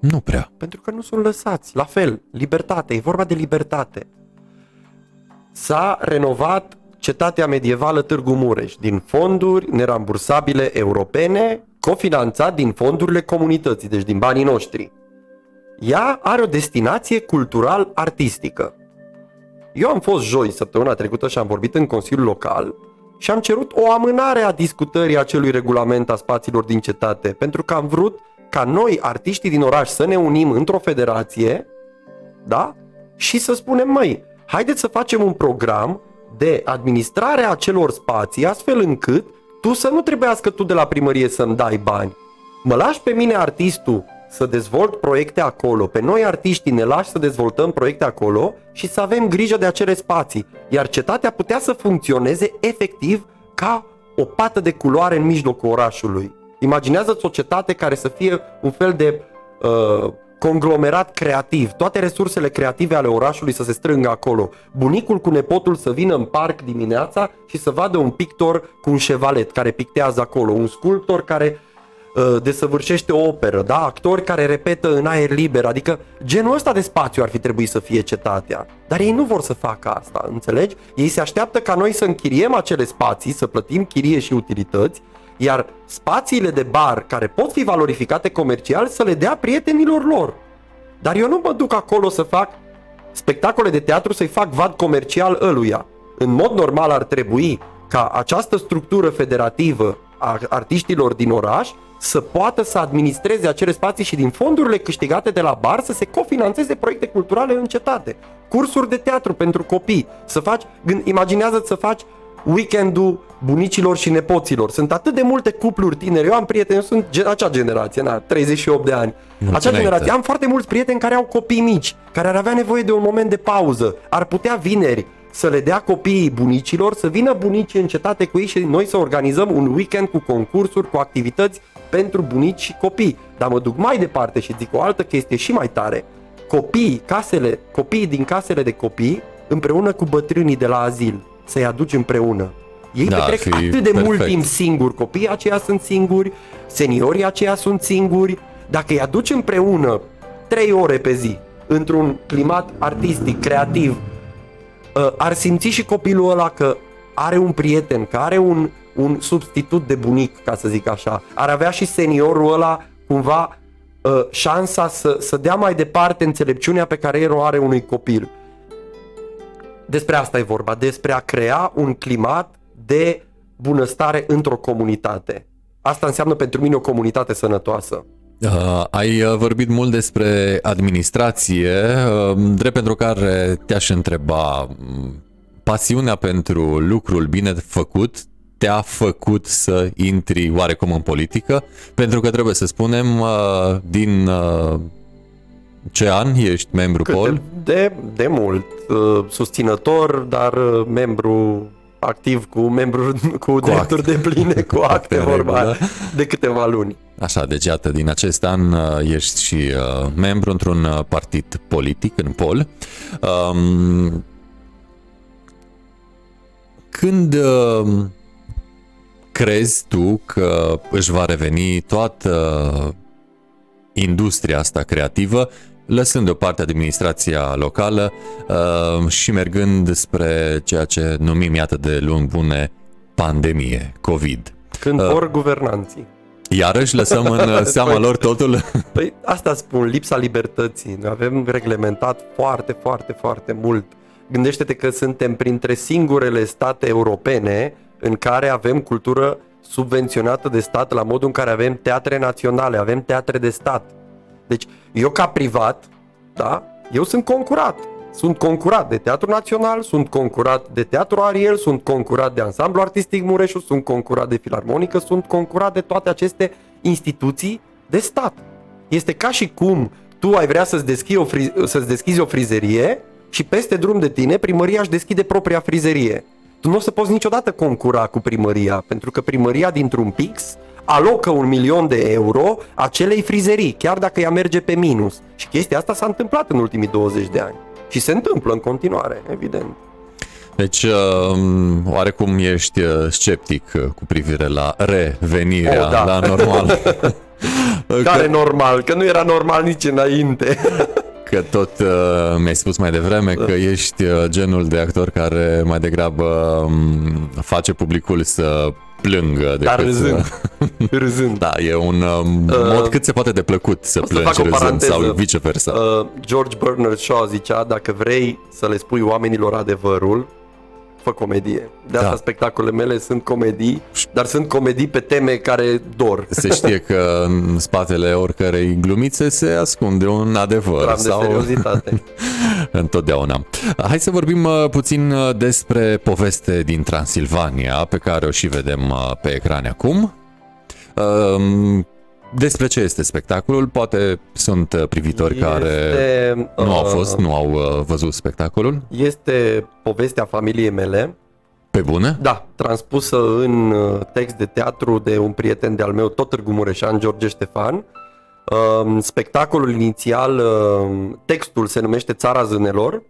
nu prea. Pentru că nu sunt lăsați. La fel, libertate, e vorba de libertate. S-a renovat cetatea medievală Târgu Mureș din fonduri nerambursabile europene cofinanțat din fondurile comunității, deci din banii noștri. Ea are o destinație cultural-artistică. Eu am fost joi săptămâna trecută și am vorbit în Consiliul Local și am cerut o amânare a discutării acelui regulament a spațiilor din cetate, pentru că am vrut ca noi, artiștii din oraș, să ne unim într-o federație, da? Și să spunem, măi, haideți să facem un program de administrare a acelor spații, astfel încât tu să nu trebuiască tu de la primărie să-mi dai bani. Mă lași pe mine artistul să dezvolt proiecte acolo, pe noi artiștii ne lași să dezvoltăm proiecte acolo și să avem grijă de acele spații, iar cetatea putea să funcționeze efectiv ca o pată de culoare în mijlocul orașului. Imaginează-ți o cetate care să fie un fel de uh, conglomerat creativ, toate resursele creative ale orașului să se strângă acolo. Bunicul cu nepotul să vină în parc dimineața și să vadă un pictor cu un șevalet care pictează acolo, un sculptor care uh, desăvârșește o operă, da? actori care repetă în aer liber, adică genul ăsta de spațiu ar fi trebuit să fie cetatea. Dar ei nu vor să facă asta, înțelegi? Ei se așteaptă ca noi să închiriem acele spații, să plătim chirie și utilități iar spațiile de bar care pot fi valorificate comercial să le dea prietenilor lor. Dar eu nu mă duc acolo să fac spectacole de teatru să-i fac vad comercial ăluia. În mod normal ar trebui ca această structură federativă a artiștilor din oraș să poată să administreze acele spații și din fondurile câștigate de la bar să se cofinanțeze proiecte culturale în cetate. Cursuri de teatru pentru copii, să faci, imaginează să faci weekendul bunicilor și nepoților. Sunt atât de multe cupluri tineri. Eu am prieteni, eu sunt gen, acea generație, na, 38 de ani. Mulțumesc. Acea generație. Am foarte mulți prieteni care au copii mici, care ar avea nevoie de un moment de pauză. Ar putea vineri să le dea copiii bunicilor, să vină bunicii în cetate cu ei și noi să organizăm un weekend cu concursuri, cu activități pentru bunici și copii. Dar mă duc mai departe și zic o altă chestie și mai tare. Copiii, casele, copiii din casele de copii împreună cu bătrânii de la azil să-i aduci împreună. Ei da, petrec atât de perfect. mult timp singuri, copiii aceia sunt singuri, seniorii aceia sunt singuri. Dacă îi aduci împreună 3 ore pe zi, într-un climat artistic, creativ, ă, ar simți și copilul ăla că are un prieten, că are un, un substitut de bunic, ca să zic așa. Ar avea și seniorul ăla cumva ă, șansa să, să dea mai departe înțelepciunea pe care el o are unui copil. Despre asta e vorba, despre a crea un climat de bunăstare într-o comunitate. Asta înseamnă pentru mine o comunitate sănătoasă. Uh, ai uh, vorbit mult despre administrație, uh, drept pentru care te-aș întreba, pasiunea pentru lucrul bine făcut te-a făcut să intri oarecum în politică? Pentru că trebuie să spunem, uh, din uh, ce an ești membru Câte? Pol? De, de mult. Uh, Susținător, dar uh, membru activ cu membru cu, cu drepturi de pline, cu acte, Acte în vorba regulă. de câteva luni. Așa, deci iată, din acest an uh, ești și uh, membru într-un uh, partid politic, în Pol. Um, când uh, crezi tu că își va reveni toată industria asta creativă, lăsând deoparte administrația locală uh, și mergând spre ceea ce numim, iată de luni bune, pandemie, COVID. Când Uh. vor guvernanții. Iarăși lăsăm în uh, seama lor totul? Păi asta spun, lipsa libertății. Noi avem reglementat foarte, foarte, foarte mult. Gândește-te că suntem printre singurele state europene în care avem cultură subvenționată de stat la modul în care avem teatre naționale, avem teatre de stat. Deci eu ca privat, da, eu sunt concurat. Sunt concurat de Teatru Național, sunt concurat de Teatru Ariel, sunt concurat de Ansamblu Artistic Mureșu, sunt concurat de Filarmonică, sunt concurat de toate aceste instituții de stat. Este ca și cum tu ai vrea să-ți, deschii o fri- să-ți deschizi o frizerie și peste drum de tine primăria își deschide propria frizerie. Tu nu o să poți niciodată concura cu primăria, pentru că primăria dintr-un pix alocă un milion de euro acelei frizerii, chiar dacă ea merge pe minus. Și chestia asta s-a întâmplat în ultimii 20 de ani. Și se întâmplă în continuare, evident. Deci, uh, oarecum ești uh, sceptic uh, cu privire la revenirea Oh, da. la normal. Care normal, că nu era normal nici înainte. Că tot uh, mi-ai spus mai devreme că ești uh, genul de actor care mai degrabă um, face publicul să plângă decât Dar să... râzând. râzând. Da, e un um, mod cât se poate de plăcut să o să plângi fac o râzând paranteză. sau viceversa. Uh, George Bernard Shaw zicea, dacă vrei să le spui oamenilor adevărul, fă comedie. De asta Da. spectacolele mele sunt comedii, dar sunt comedii pe teme care dor. Se știe că în spatele oricărei glumițe se ascunde un adevăr Am de sau seriozitate. întotdeauna. Hai să vorbim uh, puțin uh, despre poveste din Transilvania, pe care o și vedem uh, pe ecrane acum. Um, Despre ce este spectacolul? Poate sunt uh, privitori care Este, nu au uh, fost, nu au uh, văzut spectacolul. Este povestea familiei mele, Pe bune? da, transpusă în uh, text de teatru de un prieten de-al meu, tot Târgu Mureșan, George Ștefan. Um, Spectacolul inițial, um, textul se numește Țara Zânelor.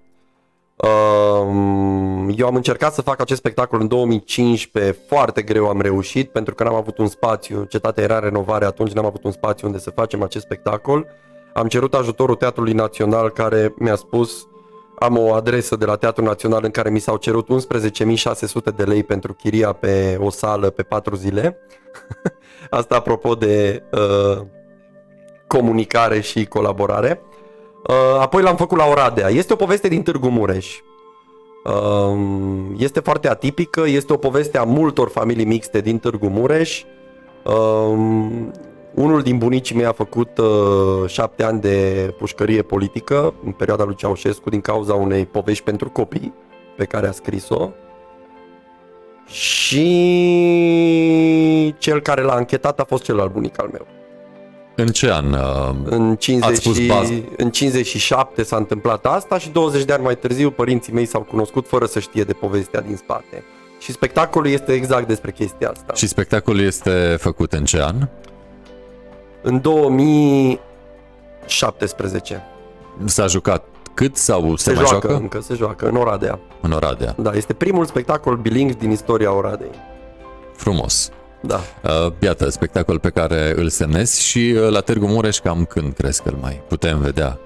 Um, Eu am încercat să fac acest spectacol în 2015, foarte greu am reușit, pentru că n-am avut un spațiu, cetatea era în renovare, atunci n-am avut un spațiu unde să facem acest spectacol. Am cerut ajutorul Teatrului Național care mi-a spus am o adresă de la Teatrul Național în care mi s-au cerut 11.600 de lei pentru chiria pe o sală pe 4 zile. Asta apropo de uh, comunicare și colaborare. Uh, apoi l-am făcut la Oradea. Este o poveste din Târgu Mureș. Um, Este foarte atipică, este o poveste a multor familii mixte din Târgu Mureș. Um, Unul din bunicii mei a făcut uh, șapte ani de pușcărie politică în perioada lui Ceaușescu din cauza unei povești pentru copii pe care a scris-o. Și cel care l-a închetat a fost celălalt bunic al meu. În ce an? uh, În, 50 Ați pus și- bază. în 57 s-a întâmplat asta și 20 de ani mai târziu părinții mei s-au cunoscut fără să știe de povestea din spate. Și spectacolul este exact despre chestia asta. Și spectacolul este făcut în ce an? În 2017 S-a jucat cât sau se, se, mai joacă, joacă? încă, se joacă în Oradea. În Oradea. Da, este primul spectacol bilingv din istoria Oradei. Frumos. Da. Uh, iată, spectacol pe care îl semnezi și uh, la Târgu Mureș cam când crezi că îl mai putem vedea?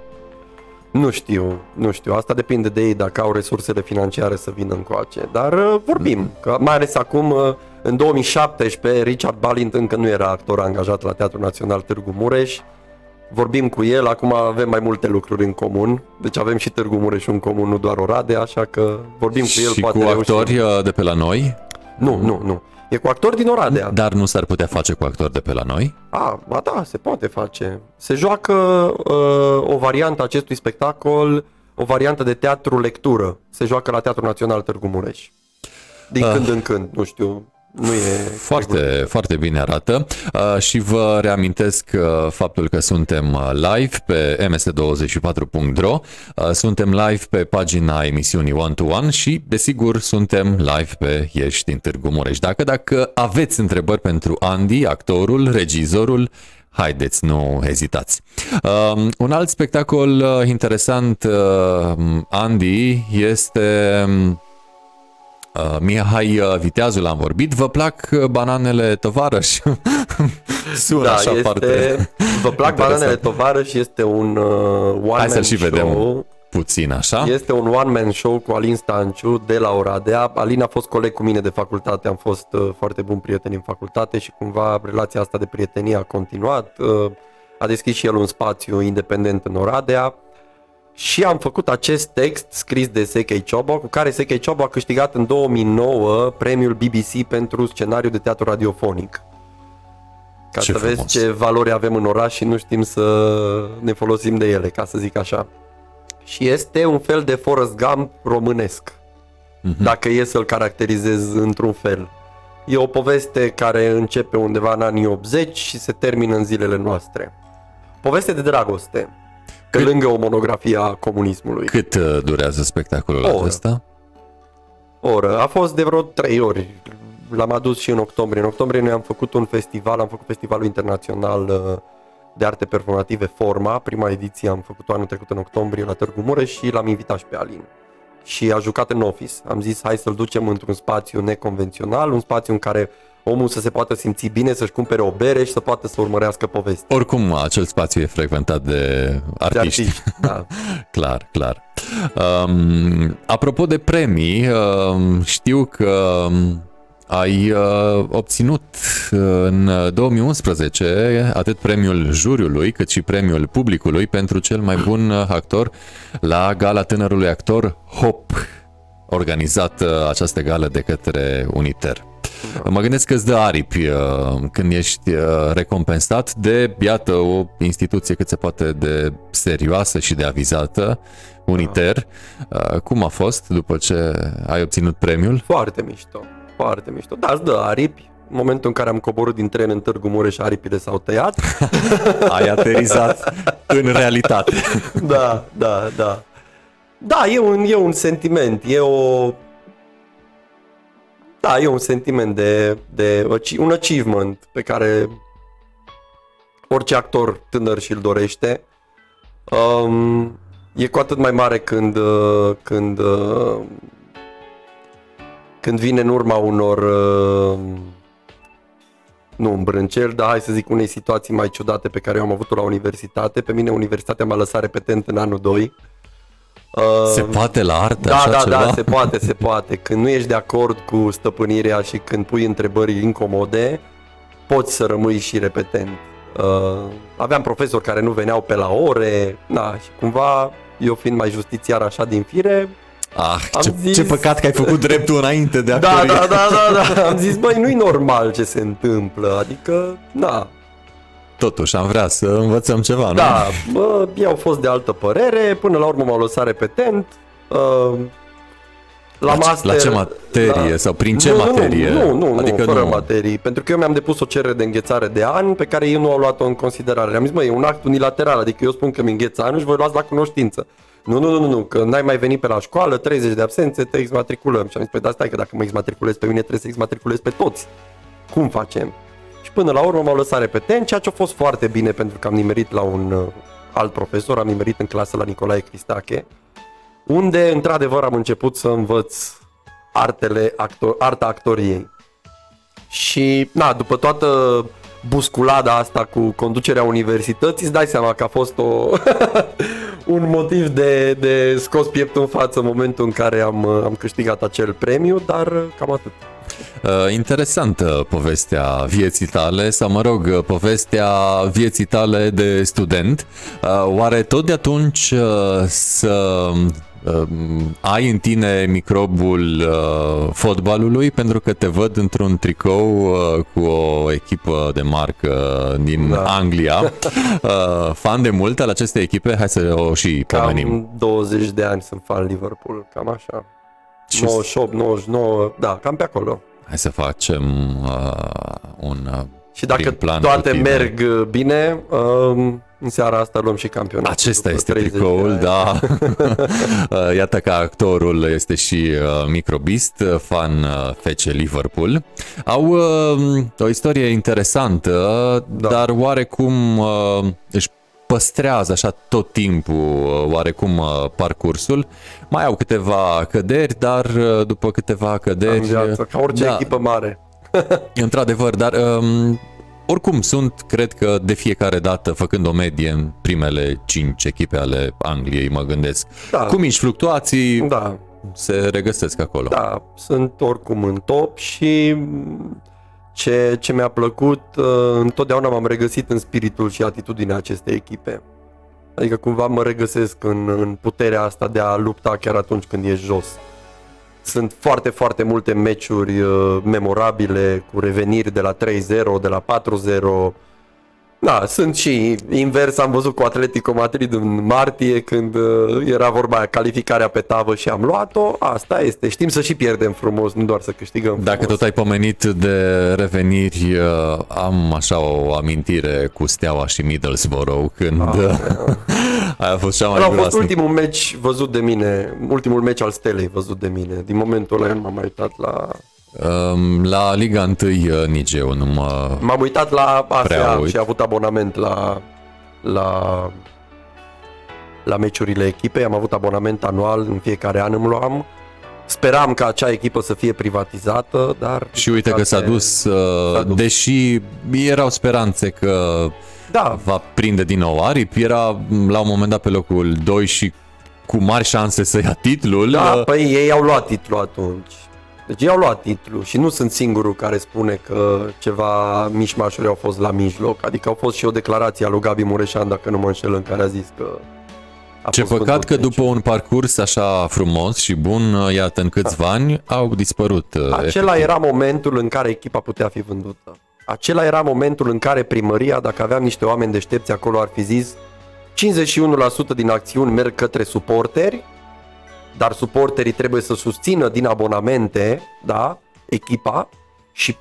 Nu știu, nu știu. Asta depinde de ei dacă au resursele financiare să vină încoace. Dar uh, vorbim, că mai ales acum, uh, în 2017, Richard Balint încă nu era actor angajat la Teatrul Național Târgu Mureș. Vorbim cu el, acum avem mai multe lucruri în comun. Deci avem și Târgu Mureș în comun, nu doar Oradea, așa că vorbim cu el, și poate cu reușim. actori uh, de pe la noi, Nu, nu, nu. E cu actori din Oradea. dar nu s-ar putea face cu actori de pe la noi? A, ba da, se poate face. Se joacă uh, o variantă a acestui spectacol, o variantă de teatru-lectură. Se joacă la Teatrul Național Târgu Mureș. Din Ah. când în când, nu știu, Nu e Foarte, foarte bine arată uh, și vă reamintesc uh, faptul că suntem uh, live pe ms24.ro, uh, suntem live pe pagina emisiunii One to One și, desigur, suntem live pe Ești din Târgu Mureș. Dacă, dacă aveți întrebări pentru Andy, actorul, regizorul, haideți, nu ezitați. Uh, un alt spectacol uh, interesant, uh, Andy, este... um, Uh, Mihai uh, Viteazul am vorbit. Vă plac uh, bananele tovarăș? Sună Da, așa este, foarte vă plac interesant. bananele tovarăș, este un uh, one Hai man să-l și show. vedem puțin așa. Este un one-man show cu Alin Stanciu de la Oradea. Alin a fost coleg cu mine de facultate, am fost uh, foarte buni prieteni în facultate și cumva relația asta de prietenie a continuat. Uh, a deschis și el un spațiu independent în Oradea și am făcut acest text scris de S.K. Ciobo, cu care S.K. Ciobo a câștigat în 2009 premiul BBC pentru scenariu de teatru radiofonic. Ca Ce să vezi frumos. ce valori avem în oraș și nu știm să ne folosim de ele, ca să zic așa. Și este un fel de Forrest Gump românesc, Mhm. dacă e să-l caracterizez într-un fel. E o poveste care începe undeva în anii 80 și se termină în zilele noastre. Poveste de dragoste, pe Cât- lângă o monografie a comunismului. Cât uh, durează spectacolul O oră. acesta? O oră. A fost de vreo trei ori. L-am adus și în octombrie. În octombrie noi am făcut un festival, am făcut festivalul internațional uh, de arte performative Forma. Prima ediție am făcut-o anul trecut în octombrie la Târgu Mureș și l-am invitat și pe Alin. Și a jucat în office. Am zis hai să-l ducem într-un spațiu neconvențional, un spațiu în care omul să se poată simți bine, să-și cumpere o bere și să poată să urmărească povestea. Oricum, acel spațiu e frecventat de De artiști. artiști. Da. clar, clar. Um, apropo de premii, um, știu că um, ai uh, obținut uh, în 2011 atât premiul juriului cât și premiul publicului pentru cel mai bun uh, actor la Gala Tânărului Actor HOP, organizată această gală de către Uniter. Mă gândesc că îți dă aripi uh, când ești uh, recompensat de, iată, o instituție cât se poate de serioasă și de avizată, Uniter. Uh, Cum a fost după ce ai obținut premiul? Foarte mișto, foarte mișto. Da, îți dă aripi. În momentul în care am coborât din tren în Târgu Mureș, aripile s-au tăiat. Ai aterizat în realitate. da, da, da. Da, e un, e un sentiment, e o... Da, e un sentiment de, de achi- un achievement pe care orice actor tânăr și-l dorește. Um, e cu atât mai mare când, uh, când, uh, când vine în urma unor uh, nu îmbrânceli, dar hai să zic unei situații mai ciudate pe care eu am avut-o la universitate. Pe mine universitatea m-a lăsat repetent în anul 2. Uh, Se poate la artă da, așa da, ceva? da, se poate, se poate. Când nu ești de acord cu stăpânirea și când pui întrebări incomode, poți să rămâi și repetent. Uh, aveam profesori care nu veneau pe la ore, na, și cumva, eu fiind mai justițiar așa din fire, Ah, Am ce, zis- ce păcat că ai făcut dreptul înainte de da, actorie. da, da, da, da, am zis, băi, nu-i normal ce se întâmplă, adică, na, Totuși, am vrea să învățăm ceva, nu? Da, bă, ei au fost de altă părere, până la urmă m-au lăsat repetent. Uh, la, La ce- master, la ce materie sau prin ce nu, materie? Nu, nu, nu, Adică nu, fără nu. materii. Pentru că eu mi-am depus o cerere de înghețare de ani pe care ei nu au luat-o în considerare. Am zis, mă, e un act unilateral, adică eu spun că mi îngheț anul și voi luați la cunoștință. Nu, nu, nu, nu, nu, că n-ai mai venit pe la școală, 30 de absențe, te exmatriculăm. Și am zis, păi da, stai că dacă mă exmatriculez pe mine, trebuie să exmatriculez pe toți. Cum facem? Și până la urmă m-au lăsat repetent, ceea ce a fost foarte bine pentru că am nimerit la un uh, alt profesor, am nimerit în clasă la Nicolae Cristache, unde într-adevăr am început să învăț artele, actor, arta actoriei. Și, na, după toată busculada asta cu conducerea universității, îți dai seama că a fost o, un motiv de, de scos pieptul în față în momentul în care am, uh, am câștigat acel premiu, dar uh, cam atât. Uh, interesantă povestea vieții tale, sau mă rog, uh, povestea vieții tale de student. Uh, oare tot de atunci uh, să uh, ai în tine microbul uh, fotbalului pentru că te văd într-un tricou uh, cu o echipă de marcă din Da. Anglia. Uh, fan de mult al acestei echipe? Hai să o și pomenim. Cam 20 de ani sunt fan Liverpool, cam așa. Și- 98, 99, da, cam pe acolo. Hai să facem uh, un uh, Și dacă prim plan toate cu tine. merg uh, bine, uh, în seara asta luăm și campionatul. Acesta după este 30 de tricoul, ani. da. Uh, Iată că actorul este și uh, Microbist, uh, fan uh, FC Liverpool. Au uh, o istorie interesantă, Da. dar oarecum uh, își păstrează așa tot timpul uh, oarecum uh, parcursul. Mai au câteva căderi, dar uh, după câteva În căderi... viață, ca orice da, echipă mare. Într-adevăr, dar um, oricum sunt, cred că de fiecare dată, făcând o medie în primele 5 echipe ale Angliei, mă gândesc. Da. Cu mici fluctuații Da, se regăsesc acolo. da, sunt oricum în top și ce, ce mi-a plăcut, uh, întotdeauna m-am regăsit în spiritul și atitudinea acestei echipe. Adică cumva mă regăsesc în, în puterea asta de a lupta chiar atunci când e jos. Sunt foarte, foarte multe meciuri uh, memorabile cu reveniri de la 3-0, de la 4-0. Da, sunt și invers, am văzut cu Atletico Madrid în martie când uh, era vorba aia, calificarea pe tavă și am luat-o. Asta este, știm să și pierdem frumos, nu doar să câștigăm frumos. Dacă tot ai pomenit de reveniri, uh, am așa o amintire cu Steaua și Middlesbrough când Ah, aia a fost cea mai Ăla a fost groasnică. ultimul meci văzut de mine, ultimul meci al Stelei văzut de mine. Din momentul ăla eu nu m-am mai uitat la... Um, La Liga 1 uh, nici eu nu mă... M-am uitat la Prea ASEA uit. și am avut abonament la, la, la meciurile echipei. Am avut abonament anual, în fiecare an îmi luam. Speram ca acea echipă să fie privatizată, dar... Și uite că s-a dus, uh, s-a dus. deși erau speranțe că Da, va prinde din nou aripi, era m, la un moment dat pe locul 2 și cu mari șanse să ia titlul. da, Uh, păi ei au luat titlul atunci. Deci ei au luat titlul și nu sunt singurul care spune că ceva mișmașuri au fost la mijloc. Adică au fost și o declarație a lui Gabi Mureșan, dacă nu mă înșel, în care a zis că... A Ce fost păcat vândut că meciul. după un parcurs așa frumos și bun, uh, iată, în câțiva ani au dispărut. uh, Acela efectiv. era momentul în care echipa putea fi vândută. Acela era momentul în care primăria, dacă aveam niște oameni deștepți acolo, ar fi zis 51% din acțiuni merg către suporteri, dar suporterii trebuie să susțină din abonamente, da, echipa, și 49%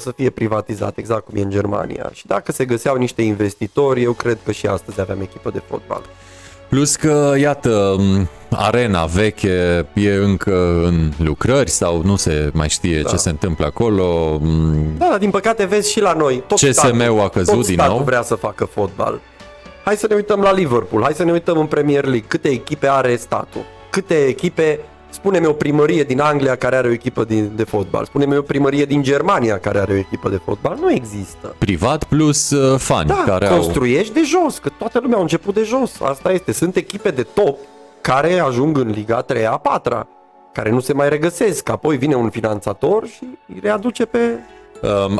să fie privatizat, exact cum e în Germania. Și dacă se găseau niște investitori, eu cred că și astăzi aveam echipă de fotbal. Plus că, iată, m, arena veche e încă în lucrări sau nu se mai știe Da. ce se întâmplă acolo. m, Da, dar din păcate vezi și la noi. Tot CSM-ul a căzut tot din statul nou. vrea să facă fotbal. Hai să ne uităm la Liverpool, hai să ne uităm în Premier League. Câte echipe are statul? Câte echipe, spune-mi o primărie din Anglia care are o echipă de, de fotbal. Spune-mi o primărie din Germania care are o echipă de fotbal. Nu există. Privat plus uh, fani Da, care au... construiești de jos, că toată lumea a început de jos. Asta este. Sunt echipe de top care ajung în Liga 3 a 4 care nu se mai regăsesc. Apoi vine un finanțator și îi readuce pe Um,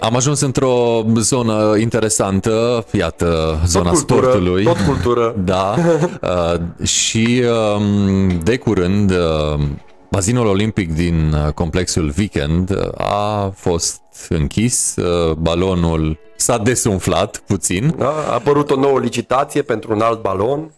Am ajuns într-o zonă interesantă, iată, zona tot cultură, sportului. tot cultură. Da, uh, și um, de curând uh, bazinul olimpic din uh, complexul Weekend uh, a fost închis, uh, balonul s-a desumflat puțin. Da? A apărut o nouă licitație pentru un alt balon.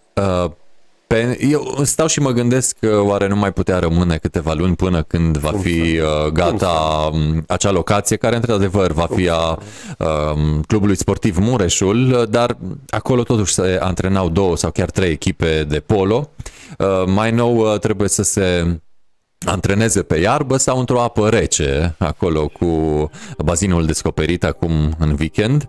Uh, Pe, eu stau și mă gândesc că oare nu mai putea rămâne câteva luni până când va fi uh, gata um, acea locație, care într-adevăr va fi a um, clubului sportiv Mureșul, uh, dar acolo totuși se antrenau două sau chiar trei echipe de polo. Uh, mai nou uh, trebuie să se antreneze pe iarbă sau într-o apă rece, acolo cu bazinul descoperit acum în weekend.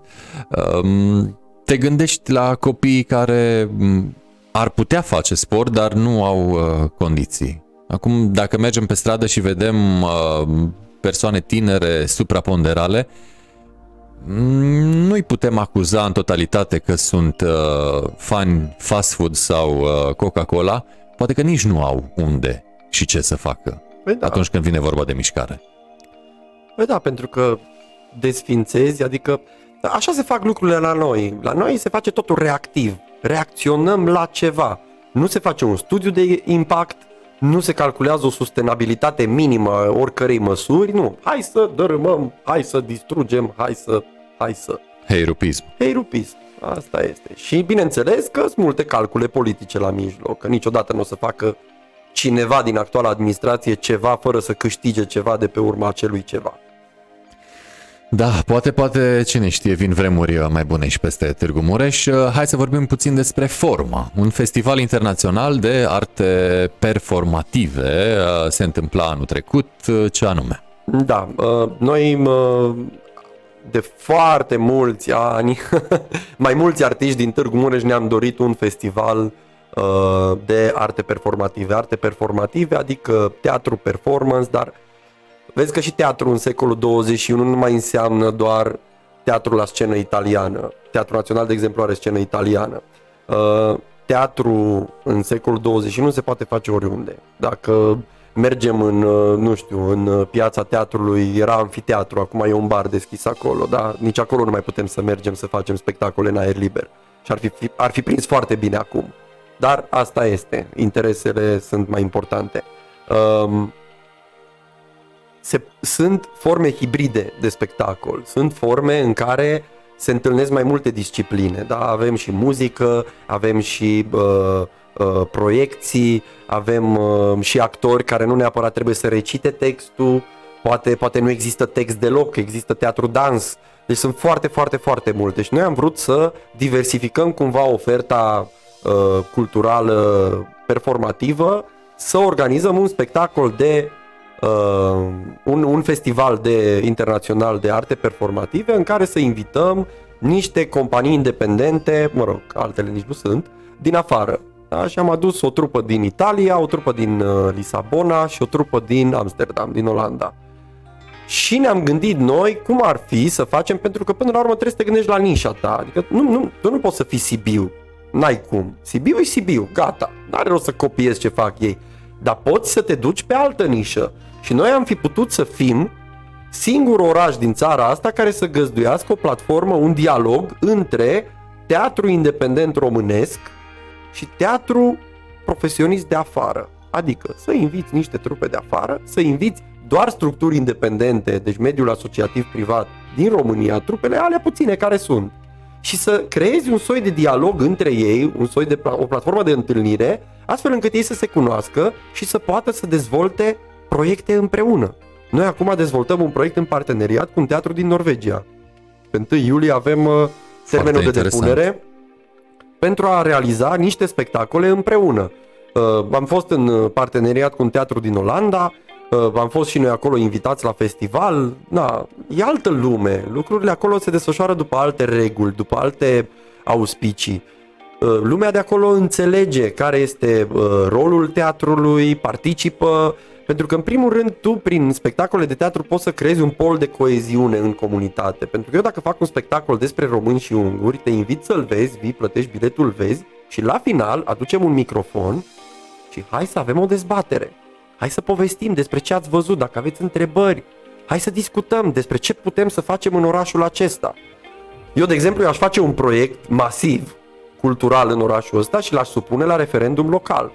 Um, te gândești la copiii care m, ar putea face sport, dar nu au uh, condiții. Acum, dacă mergem pe stradă și vedem uh, persoane tinere supraponderale, mm, nu-i putem acuza în totalitate că sunt uh, fani fast food sau uh, Coca-Cola, poate că nici nu au unde și ce să facă Păi da, atunci când vine vorba de mișcare. păi da, pentru că desfințezi, adică așa se fac lucrurile la noi. La noi se face totul reactiv. Reacționăm la ceva. Nu se face un studiu de impact, nu se calculează o sustenabilitate minimă a oricărei măsuri, nu. Hai să dărâmăm, hai să distrugem, hai să, hai să. Hei, rupism. Hei, rupism. Asta este. Și bineînțeles că sunt multe calcule politice la mijloc, că niciodată nu o să facă cineva din actuala administrație ceva fără să câștige ceva de pe urma acelui ceva. Da, poate, poate, cine știe, vin vremuri mai bune și peste Târgu Mureș. Hai să vorbim puțin despre Forma, un festival internațional de arte performative. Se întâmpla anul trecut, ce anume? Da, noi de foarte mulți ani, mai mulți artiști din Târgu Mureș ne-am dorit un festival de arte performative. Arte performative, adică teatru performance, dar Vezi că și teatru în secolul 21 nu mai înseamnă doar teatru la scenă italiană. Teatru Național, de exemplu, are scenă italiană. Uh, teatru în secolul 21 se poate face oriunde. Dacă mergem în, uh, nu știu, în uh, piața teatrului, era amfiteatru, acum e un bar deschis acolo, dar nici acolo nu mai putem să mergem să facem spectacole în aer liber. Și ar fi, ar fi prins foarte bine acum. Dar asta este, interesele sunt mai importante. Um, se, sunt forme hibride de spectacol, sunt forme în care se întâlnesc mai multe discipline, da? avem și muzică, avem și uh, uh, proiecții, avem uh, și actori care nu neapărat trebuie să recite textul, poate, poate nu există text deloc, există teatru dans, deci sunt foarte, foarte, foarte multe. Și noi am vrut să diversificăm cumva oferta uh, culturală performativă, să organizăm un spectacol de uh, un, un festival de internațional de arte performative în care să invităm niște companii independente, mă rog, altele nici nu sunt, din afară. Da? Și am adus o trupă din Italia, o trupă din uh, Lisabona și o trupă din Amsterdam, din Olanda. Și ne-am gândit noi cum ar fi să facem, pentru că până la urmă trebuie să te gândești la nișa ta. Adică nu, nu, tu nu poți să fii Sibiu. N-ai cum. Sibiu e Sibiu, gata. N-are rost să copiezi ce fac ei. Dar poți să te duci pe altă nișă. Și noi am fi putut să fim singurul oraș din țara asta care să găzduiască o platformă, un dialog între teatru independent românesc și teatru profesionist de afară. Adică să inviți niște trupe de afară, să inviți doar structuri independente, deci mediul asociativ privat din România, trupele alea puține care sunt. Și să creezi un soi de dialog între ei, un soi de o platformă de întâlnire, astfel încât ei să se cunoască și să poată să dezvolte proiecte împreună. Noi acum dezvoltăm un proiect în parteneriat cu un teatru din Norvegia. Pe 1 iulie avem uh, termenul de depunere pentru a realiza niște spectacole împreună. Uh, am fost în parteneriat cu un teatru din Olanda, uh, am fost și noi acolo invitați la festival. Na, e altă lume. Lucrurile acolo se desfășoară după alte reguli, după alte auspicii. Lumea de acolo înțelege care este rolul teatrului, participă, pentru că, în primul rând, tu, prin spectacole de teatru, poți să creezi un pol de coeziune în comunitate. Pentru că eu, dacă fac un spectacol despre români și unguri, te invit să-l vezi, vii, plătești biletul, vezi și la final aducem un microfon și hai să avem o dezbatere. Hai să povestim despre ce ați văzut, dacă aveți întrebări. Hai să discutăm despre ce putem să facem în orașul acesta. Eu, de exemplu, eu aș face un proiect masiv, cultural în orașul ăsta și l-aș supune la referendum local.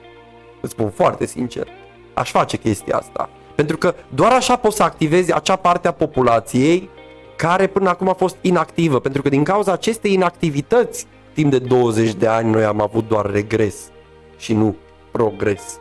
Îți spun foarte sincer aș face chestia asta. Pentru că doar așa poți să activezi acea parte a populației care până acum a fost inactivă. Pentru că din cauza acestei inactivități, timp de 20 de ani, noi am avut doar regres și nu progres.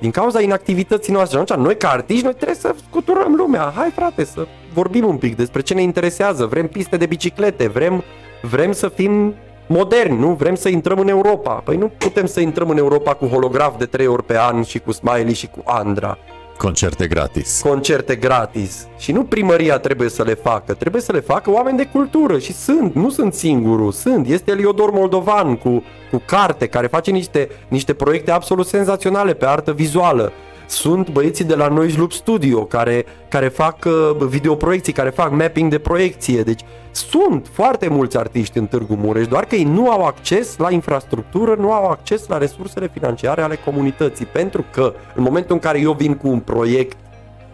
Din cauza inactivității noastre. Atunci, noi ca artiști, noi trebuie să scuturăm lumea. Hai frate, să vorbim un pic despre ce ne interesează. Vrem piste de biciclete, vrem, vrem să fim moderni, nu? Vrem să intrăm în Europa. Păi nu putem să intrăm în Europa cu holograf de trei ori pe an și cu Smiley și cu Andra. Concerte gratis. Concerte gratis. Și nu primăria trebuie să le facă, trebuie să le facă oameni de cultură și sunt, nu sunt singurul, sunt. Este Eliodor Moldovan cu, cu carte care face niște, niște proiecte absolut senzaționale pe artă vizuală sunt băieții de la Noise Loop Studio care, care fac uh, videoproiecții, care fac mapping de proiecție. Deci sunt foarte mulți artiști în Târgu Mureș, doar că ei nu au acces la infrastructură, nu au acces la resursele financiare ale comunității. Pentru că în momentul în care eu vin cu un proiect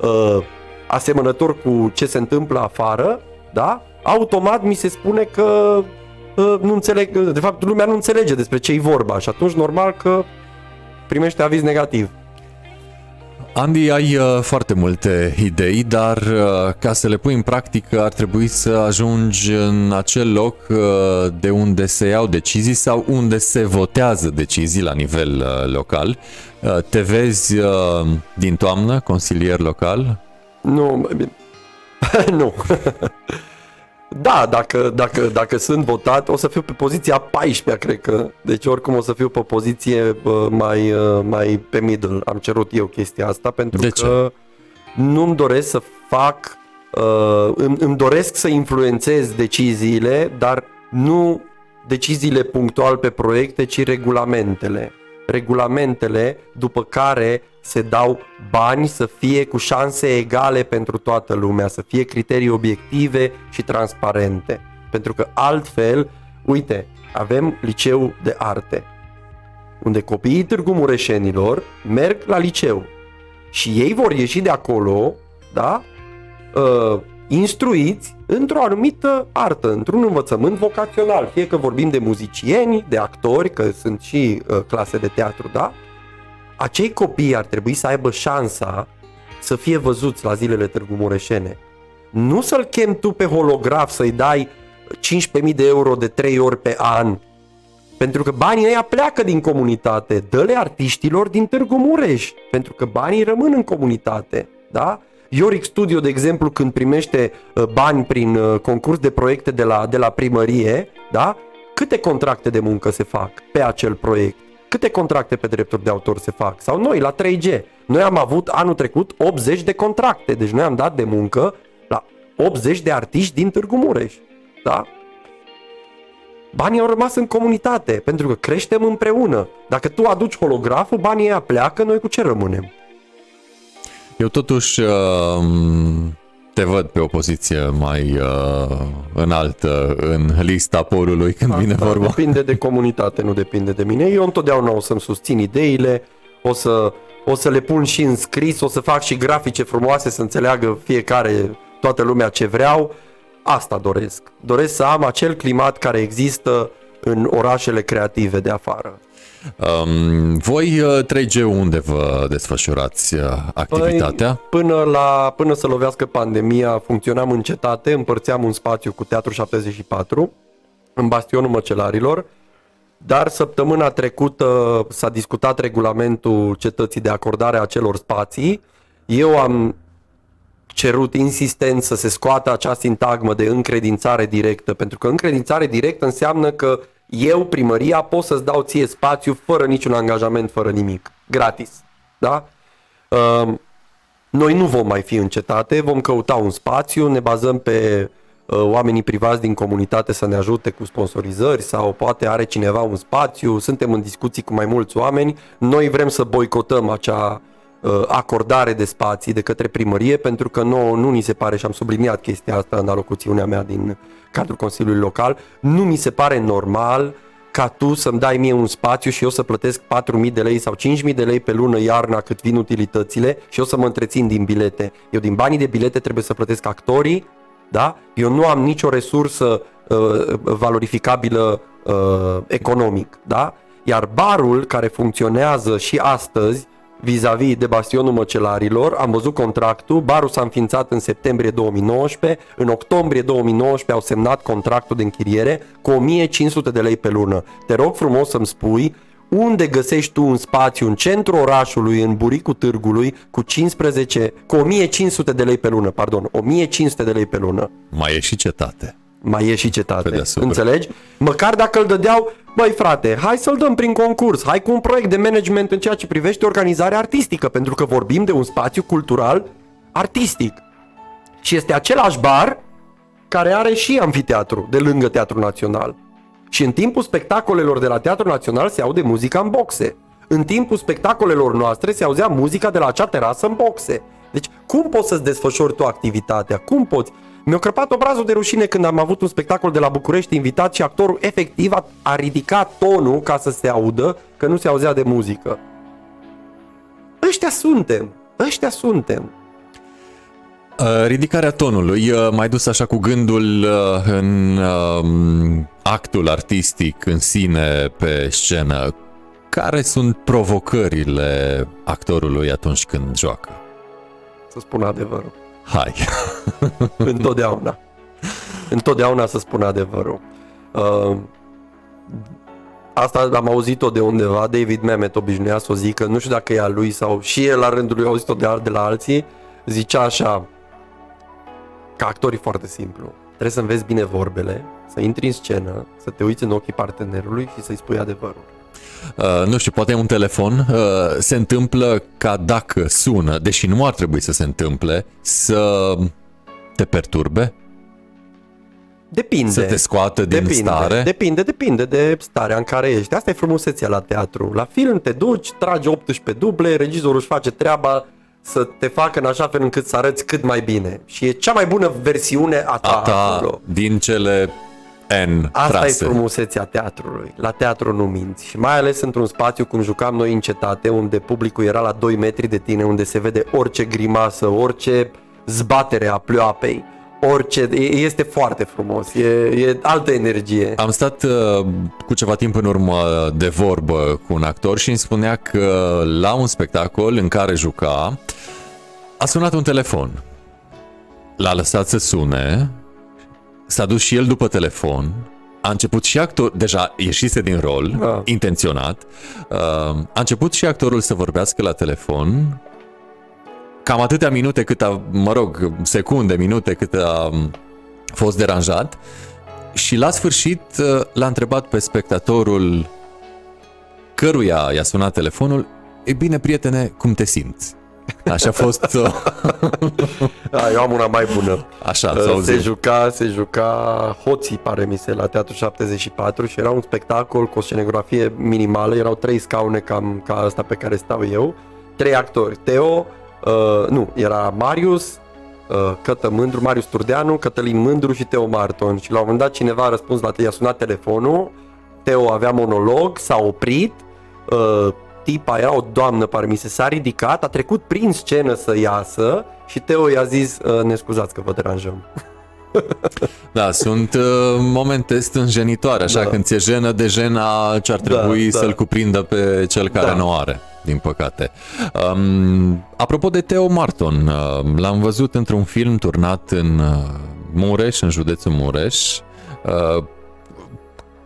uh, asemănător cu ce se întâmplă afară, da? automat mi se spune că uh, nu înțeleg, de fapt lumea nu înțelege despre ce e vorba și atunci normal că primește aviz negativ. Andy, ai uh, foarte multe idei, dar uh, ca să le pui în practică ar trebui să ajungi în acel loc uh, de unde se iau decizii sau unde se votează decizii la nivel uh, local. Uh, te vezi uh, din toamnă consilier local? Nu, nu. Da, dacă, dacă, dacă sunt votat, o să fiu pe poziția 14 cred că. Deci oricum o să fiu pe poziție mai, mai pe middle. Am cerut eu chestia asta pentru De că nu-mi doresc să fac, uh, îmi, îmi doresc să influențez deciziile, dar nu deciziile punctual pe proiecte, ci regulamentele. Regulamentele după care se dau bani să fie cu șanse egale pentru toată lumea, să fie criterii obiective și transparente. Pentru că altfel, uite, avem liceu de arte, unde copiii Târgu Mureșenilor merg la liceu și ei vor ieși de acolo, da, uh, instruiți într-o anumită artă, într-un învățământ vocațional, fie că vorbim de muzicieni, de actori, că sunt și uh, clase de teatru, da, acei copii ar trebui să aibă șansa să fie văzuți la zilele Târgu Mureșene. Nu să-l chem tu pe holograf să-i dai 15.000 de euro de 3 ori pe an, pentru că banii ăia pleacă din comunitate, dă-le artiștilor din Târgu Mureș, pentru că banii rămân în comunitate, da? Ioric Studio, de exemplu, când primește uh, bani prin uh, concurs de proiecte de la, de la primărie, da? Câte contracte de muncă se fac pe acel proiect? Câte contracte pe drepturi de autor se fac? Sau noi, la 3G. Noi am avut anul trecut 80 de contracte, deci noi am dat de muncă la 80 de artiști din Târgu Mureș. Da? Banii au rămas în comunitate, pentru că creștem împreună. Dacă tu aduci holograful, banii ăia pleacă, noi cu ce rămânem? Eu totuși uh, te văd pe o poziție mai uh, înaltă în lista porului când Asta vine vorba. Depinde de comunitate, nu depinde de mine. Eu întotdeauna o să-mi susțin ideile, o să, o să le pun și în scris, o să fac și grafice frumoase să înțeleagă fiecare, toată lumea ce vreau. Asta doresc. Doresc să am acel climat care există în orașele creative de afară. Um, voi 3G uh, unde vă desfășurați uh, activitatea? Păi, până, la, până să lovească pandemia funcționam în cetate, împărțeam un spațiu cu Teatru 74 în Bastionul Măcelarilor, dar săptămâna trecută s-a discutat regulamentul cetății de acordare a acelor spații. Eu am cerut insistent să se scoată acea sintagmă de încredințare directă, pentru că încredințare directă înseamnă că eu, primăria, pot să-ți dau ție spațiu fără niciun angajament, fără nimic, gratis. Da? Uh, noi nu vom mai fi în cetate, vom căuta un spațiu, ne bazăm pe uh, oamenii privați din comunitate să ne ajute cu sponsorizări sau poate are cineva un spațiu, suntem în discuții cu mai mulți oameni, noi vrem să boicotăm acea uh, acordare de spații de către primărie pentru că nouă nu ni se pare și am subliniat chestia asta în alocuțiunea mea din cadrul Consiliului Local, nu mi se pare normal ca tu să-mi dai mie un spațiu și eu să plătesc 4.000 de lei sau 5.000 de lei pe lună iarna cât vin utilitățile și eu să mă întrețin din bilete. Eu din banii de bilete trebuie să plătesc actorii, da? Eu nu am nicio resursă uh, valorificabilă uh, economic, da? Iar barul care funcționează și astăzi vis-a-vis de bastionul măcelarilor, am văzut contractul, barul s-a înființat în septembrie 2019, în octombrie 2019 au semnat contractul de închiriere cu 1500 de lei pe lună. Te rog frumos să-mi spui unde găsești tu un spațiu în centrul orașului, în buricul târgului, cu 15, cu 1500 de lei pe lună, pardon, 1500 de lei pe lună. Mai e și cetate mai e și cetate. Înțelegi? Măcar dacă îl dădeau, băi frate, hai să-l dăm prin concurs, hai cu un proiect de management în ceea ce privește organizarea artistică, pentru că vorbim de un spațiu cultural artistic. Și este același bar care are și amfiteatru de lângă Teatrul Național. Și în timpul spectacolelor de la Teatrul Național se aude muzica în boxe. În timpul spectacolelor noastre se auzea muzica de la acea terasă în boxe. Deci cum poți să-ți desfășori tu activitatea? Cum poți? Mi-a crăpat obrazul de rușine când am avut un spectacol de la București invitat și actorul efectiv a, a ridicat tonul ca să se audă, că nu se auzea de muzică. Ăștia suntem, ăștia suntem. Uh, ridicarea tonului, uh, mai dus așa cu gândul uh, în actul artistic în sine pe scenă. care sunt provocările actorului atunci când joacă? Să spun adevărul. Hai! Întotdeauna. Întotdeauna să spun adevărul. Uh, asta am auzit-o de undeva, David Mamet obișnuia să o zică, nu știu dacă e a lui sau și el la rândul lui a auzit-o de, de la alții, zicea așa, ca actor e foarte simplu. Trebuie să înveți bine vorbele, să intri în scenă, să te uiți în ochii partenerului și să-i spui adevărul. Uh, nu știu, poate un telefon uh, se întâmplă ca dacă sună, deși nu ar trebui să se întâmple, să te perturbe? Depinde. Să te scoată din depinde, stare? Depinde, depinde de starea în care ești. Asta e frumusețea la teatru. La film te duci, tragi 18 duble, regizorul își face treaba să te facă în așa fel încât să arăți cât mai bine. Și e cea mai bună versiune a ta, A ta acolo. din cele N Asta trase. e frumusețea teatrului. La teatru nu minți. Și mai ales într-un spațiu cum jucam noi în cetate, unde publicul era la 2 metri de tine, unde se vede orice grimasă, orice zbatere a pleoapei. Orice, e- este foarte frumos, e, e altă energie. Am stat uh, cu ceva timp în urmă de vorbă cu un actor și îmi spunea că la un spectacol în care juca a sunat un telefon. L-a lăsat să sune, s-a dus și el după telefon, a început și actor, deja ieșise din rol, Ah. intenționat, uh, a început și actorul să vorbească la telefon, cam atâtea minute cât a, mă rog, secunde, minute cât a um, fost deranjat și la sfârșit uh, l-a întrebat pe spectatorul căruia i-a sunat telefonul, e bine, prietene, cum te simți? Așa a fost, uh, Da, eu am una mai bună. așa, Uh, s-a Se auzit. juca, se juca Hoții, pare mi se, la Teatru 74 și era un spectacol cu o scenografie minimală, erau trei scaune cam ca asta pe care stau eu, trei actori, Teo, uh, nu, era Marius, uh, Cătă Mândru, Marius Turdeanu, Cătălin Mândru și Teo Marton. Și la un moment dat cineva a răspuns la i-a sunat telefonul, Teo avea monolog, s-a oprit, uh, tipa era o doamnă, pare mi se, s-a ridicat, a trecut prin scenă să iasă și Teo i-a zis, uh, ne scuzați că vă deranjăm. Da, sunt uh, momente stânjenitoare, așa, Da. când ți-e jenă de jena ce ar trebui da. să-l cuprindă pe cel care Da. nu o are, din păcate. Um, apropo de Teo Marton, uh, l-am văzut într-un film turnat în uh, Mureș, în județul Mureș. Uh,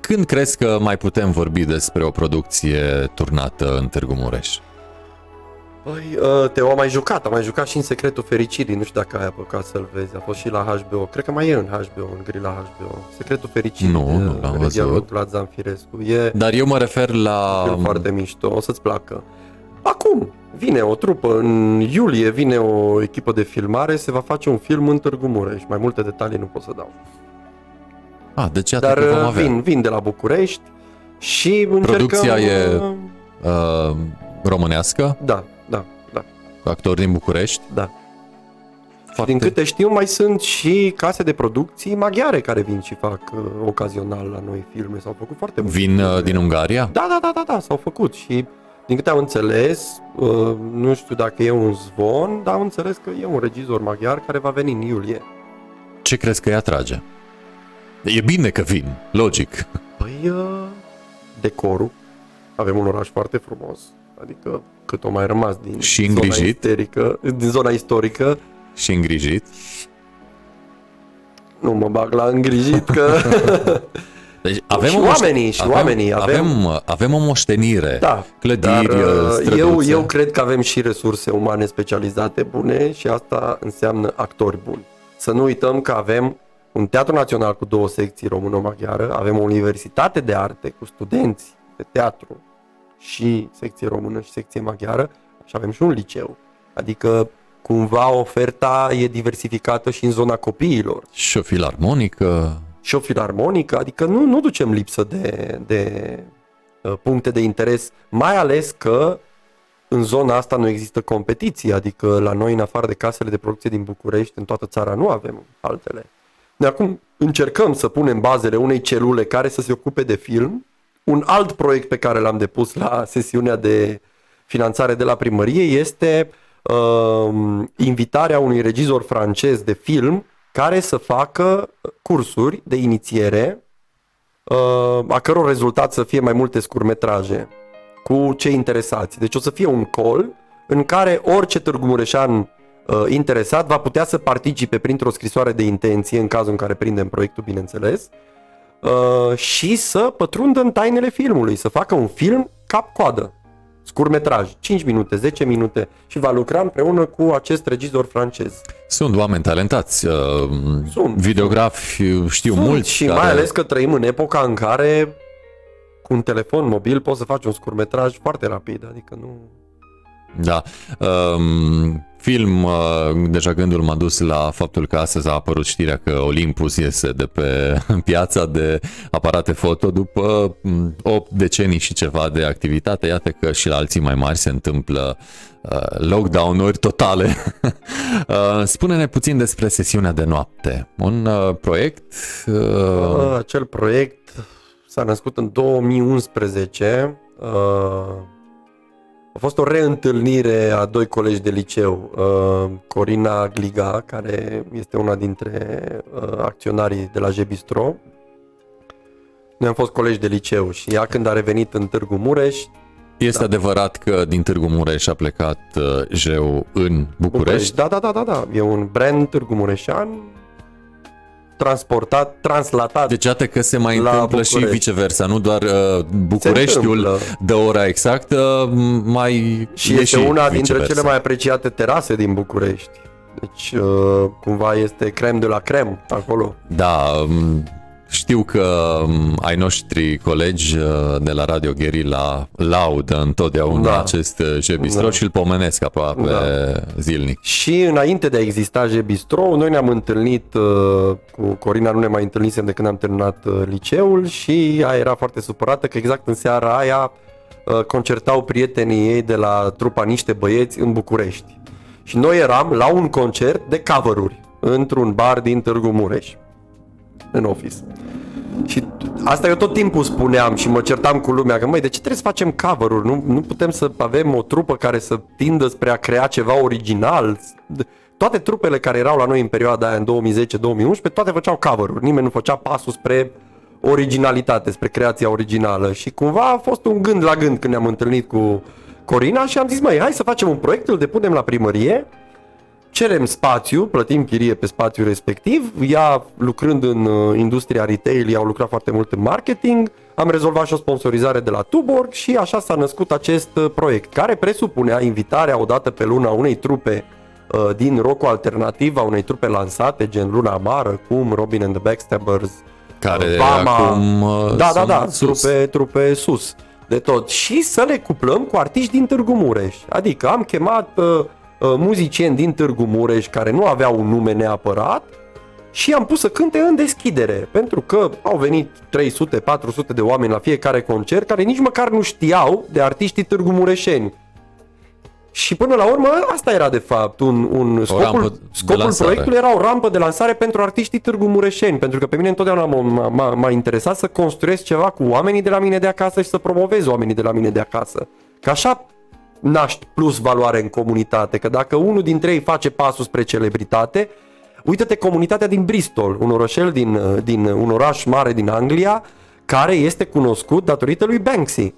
când crezi că mai putem vorbi despre o producție turnată în Târgu Mureș? Păi, uh, Teo a mai jucat, a mai jucat și în Secretul Fericirii, nu știu dacă ai apucat să-l vezi, a fost și la HBO, cred că mai e în HBO, în grila HBO. Secretul Fericirii, Nu, de nu l-am regia lui văzut. Vlad Zanfirescu, e Dar eu mă refer la... un film foarte mișto, o să-ți placă. Acum, vine o trupă, în iulie vine o echipă de filmare, se va face un film în Târgu Mureș, mai multe detalii nu pot să dau. Ah, deci iată Dar că vom uh, avea. vin, vin de la București și încercăm... Producția e- uh, Uh, românească, Da, da, da. cu actori din București. Da. Foarte... Din câte știu, mai sunt și case de producții maghiare care vin și fac uh, ocazional la noi filme. S-au făcut foarte multe Vin filme. uh, din Ungaria? Da, da, da, da, da, s-au făcut și din câte am înțeles, uh, nu știu dacă e un zvon, dar am înțeles că e un regizor maghiar care va veni în iulie. Ce crezi că îi atrage? E bine că vin, logic. Păi, uh, decorul. Avem un oraș foarte frumos, adică cât o mai rămas din Și zona îngrijit. istorică, din zona istorică. Și îngrijit. Nu mă bag la îngrijit că Deci avem Și o moș- oamenii, și oamenii, avem, avem- avem, avem o moștenire. Da, Clădiri, dar uh, străduțe. eu, eu cred că avem și resurse umane specializate bune și asta înseamnă actori buni. Să nu uităm că avem un teatru național cu două secții română-maghiară, avem o universitate de arte cu studenți de teatru și secție română și secție maghiară și avem și un liceu. Adică cumva oferta e diversificată și în zona copiilor Și o filarmonică. și o filarmonică, adică nu, nu ducem lipsă de, de uh, puncte de interes, mai ales că în zona asta nu există competiție, adică la noi, în afară de casele de producție din București, în toată țara nu avem altele. De acum încercăm să punem bazele unei celule care să se ocupe de film. Un alt proiect pe care l-am depus la sesiunea de finanțare de la primărie este uh, invitarea unui regizor francez de film care să facă cursuri de inițiere uh, a căror rezultat să fie mai multe scurmetraje. cu cei interesați. Deci o să fie un call în care orice Târgu Mureșan uh, interesat va putea să participe printr-o scrisoare de intenție, în cazul în care prindem proiectul, bineînțeles, uh, și să pătrundă în tainele filmului, să facă un film cap-coadă, scurmetraj, 5 minute, 10 minute și va lucra împreună cu acest regizor francez. Sunt oameni talentați, uh, Sunt. videografi, știu Sunt mulți. și mai ales că trăim în epoca în care cu un telefon mobil poți să faci un scurmetraj foarte rapid, adică nu... Da. Um, film, uh, deja gândul m-a dus la faptul că astăzi a apărut știrea că Olympus iese de pe piața de aparate foto după 8 decenii și ceva de activitate. Iată că și la alții mai mari se întâmplă uh, lockdown-uri totale. uh, spune-ne puțin despre sesiunea de noapte. Un uh, proiect... Uh... Acel proiect s-a născut în 2011. Uh, a fost o reîntâlnire a doi colegi de liceu, uh, Corina Gliga, care este una dintre uh, acționarii de la Jebistro. Noi am fost colegi de liceu și ea când a revenit în Târgu Mureș, Este da. adevărat că din Târgu Mureș a plecat uh, Jeu în București? București. Da, da, da, da, da. E un brand Târgu Mureșan transportat, translatat. Deci iată că se mai La întâmplă și București. viceversa, nu doar uh, Bucureștiul întâmplă. de ora exactă, mai și e este una dintre viceversa. cele mai apreciate terase din București. Deci, uh, cumva este crem de la crem acolo. Da, um, știu că um, ai noștri colegi uh, de la Radio Guerilla laudă întotdeauna Da. acest uh, Jebistro Da. și îl pomenesc aproape Da. zilnic. Și înainte de a exista G Bistro, noi ne-am întâlnit uh, cu Corina, nu ne mai întâlnisem de când am terminat uh, liceul și ea era foarte supărată că exact în seara aia uh, concertau prietenii ei de la trupa Niște Băieți în București. Și noi eram la un concert de cover-uri într-un bar din Târgu Mureș, în office. Și asta eu tot timpul spuneam și mă certam cu lumea că, măi, de ce trebuie să facem cover-uri? Nu, nu putem să avem o trupă care să tindă spre a crea ceva original? Toate trupele care erau la noi în perioada aia, în 2010-2011, toate făceau cover-uri. Nimeni nu făcea pasul spre originalitate, spre creația originală. Și cumva a fost un gând la gând când ne-am întâlnit cu Corina și am zis, măi, hai să facem un proiect, îl depunem la primărie cerem spațiu, plătim chirie pe spațiul respectiv, ea lucrând în uh, industria retail, ea au lucrat foarte mult în marketing, am rezolvat și o sponsorizare de la Tuborg și așa s-a născut acest uh, proiect, care presupunea invitarea o dată pe lună a unei trupe uh, din rock alternativ, a unei trupe lansate, gen Luna Amară, cum Robin and the Backstabbers, Care Vama. acum uh, da, da, sunt da, sus. trupe, trupe sus de tot. Și să le cuplăm cu artiști din Târgu Mureș. Adică am chemat uh, uh, muzicieni din Târgu Mureș care nu aveau un nume neapărat și am pus să cânte în deschidere, pentru că au venit 300-400 de oameni la fiecare concert care nici măcar nu știau de artiștii Târgu Mureșeni. Și până la urmă, asta era de fapt un, un rampă scopul, de scopul lansare. proiectului era o rampă de lansare pentru artiștii Târgu Mureșeni, pentru că pe mine întotdeauna m-a, m-a, m-a interesat să construiesc ceva cu oamenii de la mine de acasă și să promovez oamenii de la mine de acasă. Că așa naști plus valoare în comunitate, că dacă unul dintre ei face pasul spre celebritate, uită-te comunitatea din Bristol, un orășel din, din un oraș mare din Anglia, care este cunoscut datorită lui Banksy,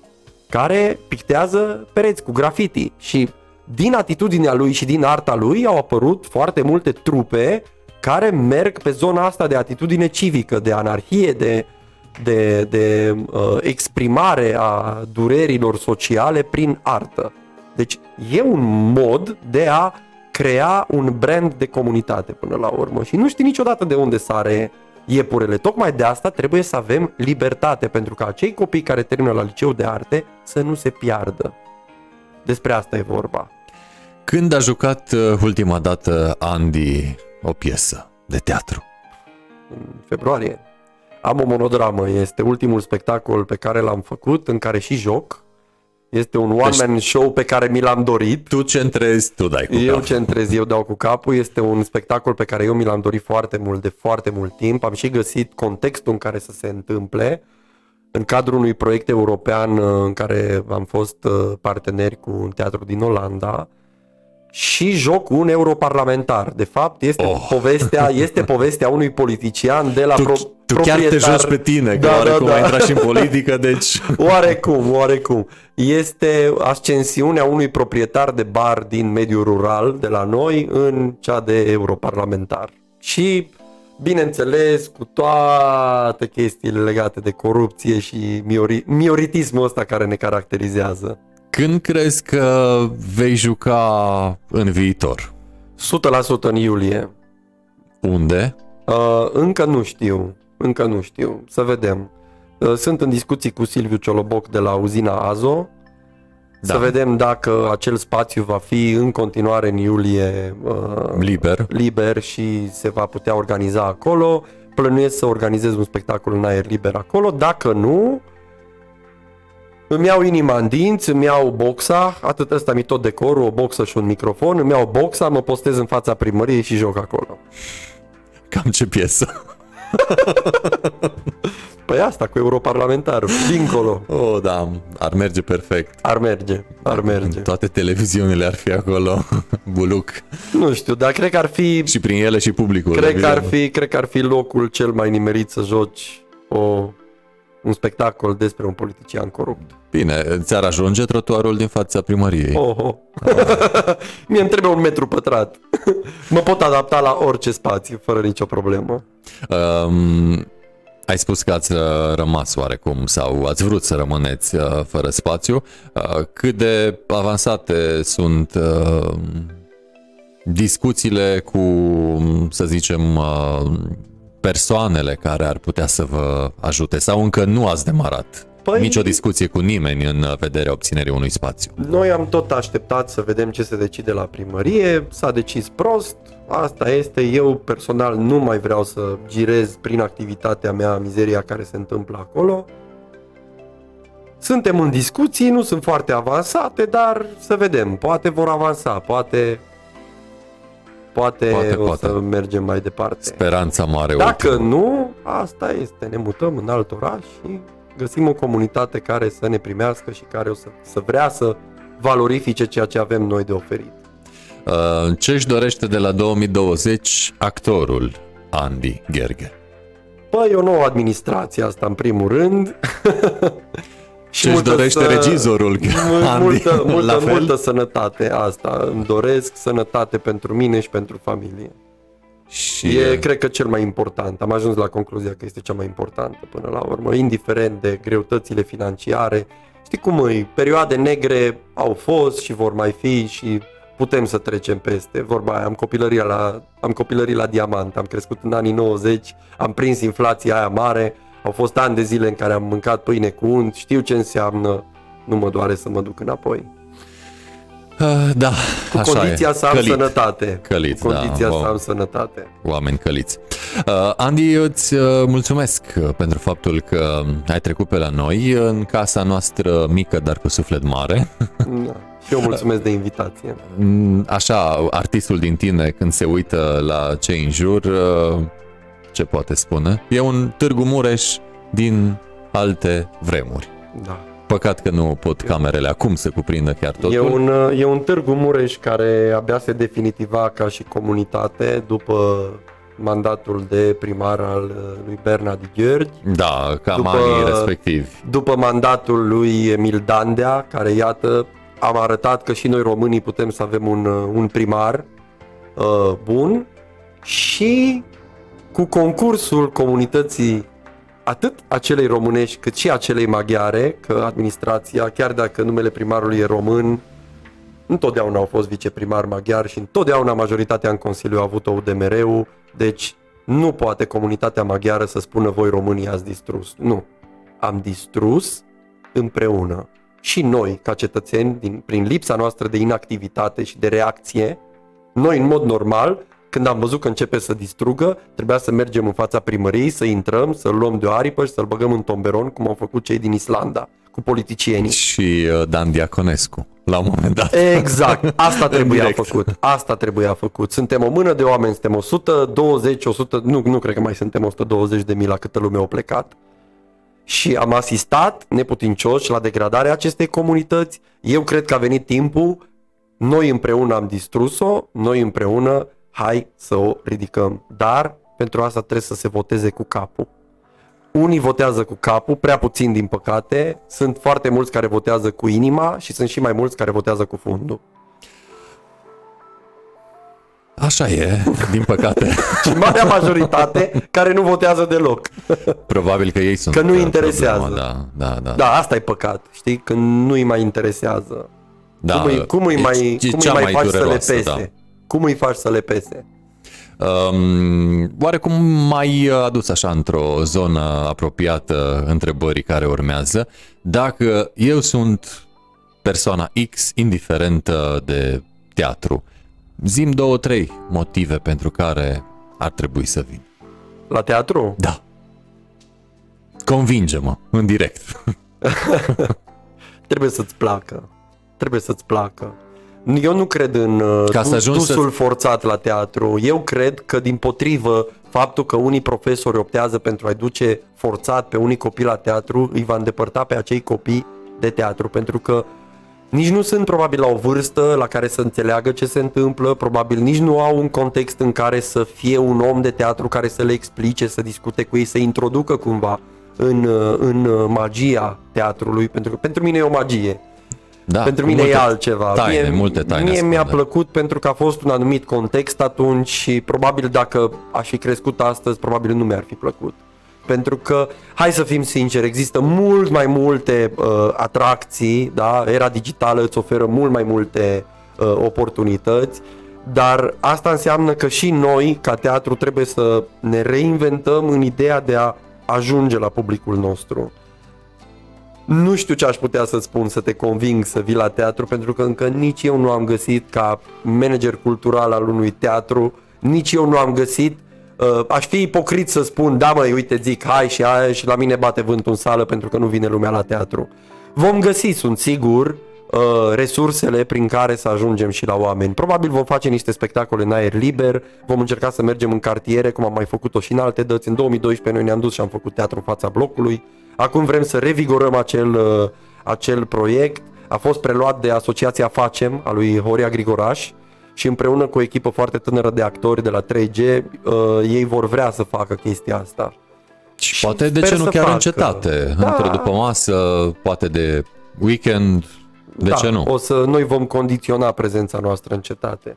care pictează pereți cu graffiti și din atitudinea lui și din arta lui au apărut foarte multe trupe care merg pe zona asta de atitudine civică, de anarhie, de, de, de uh, exprimare a durerilor sociale prin artă. Deci e un mod de a crea un brand de comunitate până la urmă și nu știi niciodată de unde sare iepurele. Tocmai de asta trebuie să avem libertate pentru ca acei copii care termină la liceu de arte să nu se piardă. Despre asta e vorba. Când a jucat uh, ultima dată Andy o piesă de teatru? în februarie. Am o monodramă, este ultimul spectacol pe care l-am făcut, în care și joc. Este un one-man show pe care mi l-am dorit. Tu centrezi, tu dai cu Eu cap. centrez, eu dau cu capul. Este un spectacol pe care eu mi l-am dorit foarte mult, de foarte mult timp. Am și găsit contextul în care să se întâmple. În cadrul unui proiect european uh, în care am fost uh, parteneri cu un teatru din Olanda și joc cu un europarlamentar. De fapt, este Oh. povestea, este povestea unui politician de la Tu, pro... Tu chiar te joci pe tine, că Da, da, oarecum da. ai intrat și în politică, deci... Oarecum, oarecum. Este ascensiunea unui proprietar de bar din mediul rural de la noi în cea de europarlamentar. Și, bineînțeles, cu toate chestiile legate de corupție și miori- mioritismul ăsta care ne caracterizează. Când crezi că vei juca în viitor? 100% în iulie. Unde? Uh, încă nu știu, încă nu știu, să vedem. Uh, sunt în discuții cu Silviu Cioloboc de la uzina Azo, Da. să vedem dacă acel spațiu va fi în continuare în iulie uh, Liber. liber și se va putea organiza acolo. Plănuiesc să organizez un spectacol în aer liber acolo. Dacă nu, îmi iau inima în dinți, îmi iau boxa, atât ăsta mi tot decorul, o boxă și un microfon, îmi iau boxa, mă postez în fața primăriei și joc acolo. Cam ce piesă? Păi asta cu europarlamentar, dincolo. Oh, da, ar merge perfect. Ar merge, ar merge. Toate televiziunile ar fi acolo, buluc. Nu știu, dar cred că ar fi, Și prin ele și publicul. cred că ar evident. fi, cred că ar fi locul cel mai nimerit să joci o, un spectacol despre un politician corupt. Bine, ți-ar ajunge trotuarul din fața primăriei. Oh, oh. Mie îmi trebuie un metru pătrat. mă pot adapta la orice spațiu, fără nicio problemă. Um, ai spus că ați uh, rămas oarecum sau ați vrut să rămâneți uh, fără spațiu. Uh, cât de avansate sunt uh, discuțiile cu, să zicem, uh, persoanele care ar putea să vă ajute sau încă nu ați demarat Păi- nicio discuție cu nimeni în vederea obținerii unui spațiu? Noi am tot așteptat să vedem ce se decide la primărie, s-a decis prost, asta este, eu personal nu mai vreau să girez prin activitatea mea mizeria care se întâmplă acolo. Suntem în discuții, nu sunt foarte avansate, dar să vedem, poate vor avansa, poate poate, Poate, o poate. să mergem mai departe. Speranța mare. Dacă ultimă. nu, asta este, ne mutăm în alt oraș și găsim o comunitate care să ne primească și care o să, să vrea să valorifice ceea ce avem noi de oferit. Uh, Ce își dorește de la 2020 actorul Andy Gherghe? Păi, o nouă administrație asta în primul rând. Și Ce își multă dorește regizorul Mul- Andy? multă, La multă, fel? multă sănătate asta. Îmi doresc sănătate pentru mine și pentru familie. Și E, uh, cred că, cel mai important. Am ajuns la concluzia că este cea mai importantă până la urmă, indiferent de greutățile financiare. Știi cum e? Perioade negre au fost și vor mai fi și putem să trecem peste. Vorba aia, am copilăria la, am copilării la diamant, am crescut în anii 90, am prins inflația aia mare, au fost ani de zile în care am mâncat pâine cu unt, știu ce înseamnă, nu mă doare să mă duc înapoi. uh, da, Cu așa condiția e. să am Călit. sănătate. Călit, cu da, condiția wow. să am sănătate. Oameni căliți. Uh, Andy, eu îți uh, mulțumesc uh, pentru faptul că ai trecut pe la noi în casa noastră mică, dar cu suflet mare. Da. Și eu mulțumesc de invitație. Mm, Așa, artistul din tine când se uită la cei în jur, uh, ce poate spune? E un Târgu Mureș din alte vremuri. Da. Păcat că nu pot camerele acum să cuprindă chiar totul. E un, e un Târgu Mureș care abia se definitiva ca și comunitate după mandatul de primar al uh, lui Bernard Gheorghi, Da, cam După- anii respectivi. după mandatul lui Emil Dandea, care iată am arătat că și noi românii putem să avem un, uh, un primar uh, bun și cu concursul comunității atât acelei românești cât și acelei maghiare, că administrația, chiar dacă numele primarului e român, întotdeauna au fost viceprimar maghiar și întotdeauna majoritatea în Consiliu a avut-o UDMR-ul, deci nu poate comunitatea maghiară să spună voi românii ați distrus. Nu. Am distrus împreună. Și noi, ca cetățeni, din, prin lipsa noastră de inactivitate și de reacție, noi, în mod normal, când am văzut că începe să distrugă, trebuia să mergem în fața primăriei, să intrăm, să-l luăm de o aripă și să-l băgăm în tomberon, cum au făcut cei din Islanda, cu politicienii. Și uh, Dan Diaconescu, la un moment dat. Exact, asta trebuia direct. făcut. Asta trebuia făcut. Suntem o mână de oameni, suntem 120, 100, nu, nu cred că mai suntem 120 de mii la câtă lume au plecat. Și am asistat neputincioși la degradarea acestei comunități. Eu cred că a venit timpul, noi împreună am distrus-o, noi împreună hai să o ridicăm. Dar pentru asta trebuie să se voteze cu capul. unii votează cu capul, prea puțin din păcate, sunt foarte mulți care votează cu inima și sunt și mai mulți care votează cu fundul. Așa e, din păcate. și marea majoritate care nu votează deloc. Probabil că ei sunt Că nu interesează. Problema, da, da, da. Da, asta e păcat, știi? Când nu îi mai interesează. Da, cum îi, cum îi mai, e, cum îi mai, mai faci să le pese? Da. Cum îi faci să le pese? Um, oarecum mai adus așa într-o zonă apropiată întrebării care urmează. Dacă eu sunt persoana X indiferentă de teatru, zim două, trei motive pentru care ar trebui să vin. La teatru? Da. Convinge-mă, în direct. Trebuie să-ți placă. Trebuie să-ți placă. Eu nu cred în uh, Ca să dusul să... forțat la teatru. Eu cred că, din potrivă, faptul că unii profesori optează pentru a-i duce forțat pe unii copii la teatru, îi va îndepărta pe acei copii de teatru, pentru că nici nu sunt probabil la o vârstă la care să înțeleagă ce se întâmplă, probabil nici nu au un context în care să fie un om de teatru care să le explice, să discute cu ei, să introducă cumva în, uh, în uh, magia teatrului, pentru că pentru mine e o magie. Da, pentru mine e altceva. Taine, mie, multe taine mie mi-a plăcut pentru că a fost un anumit context atunci și probabil dacă aș fi crescut astăzi, probabil nu mi-ar fi plăcut. Pentru că, hai să fim sinceri, există mult mai multe uh, atracții, da? era digitală îți oferă mult mai multe uh, oportunități, dar asta înseamnă că și noi, ca teatru, trebuie să ne reinventăm în ideea de a ajunge la publicul nostru. Nu știu ce aș putea să spun să te conving să vii la teatru, pentru că încă nici eu nu am găsit ca manager cultural al unui teatru, nici eu nu am găsit Uh, aș fi ipocrit să spun, da măi, uite zic, hai și aia și la mine bate vântul în sală pentru că nu vine lumea la teatru. Vom găsi, sunt sigur, uh, resursele prin care să ajungem și la oameni. Probabil vom face niște spectacole în aer liber, vom încerca să mergem în cartiere, cum am mai făcut-o și în alte dăți. În 2012 noi ne-am dus și am făcut teatru în fața blocului. Acum vrem să revigorăm acel, uh, acel proiect. A fost preluat de Asociația Facem, a lui Horia Grigoraș, și împreună cu o echipă foarte tânără de actori de la 3G, uh, ei vor vrea să facă chestia asta. Și poate de ce nu chiar facă. în cetate, da. într-o după masă, poate de weekend, de da, ce nu? O să, noi vom condiționa prezența noastră în cetate.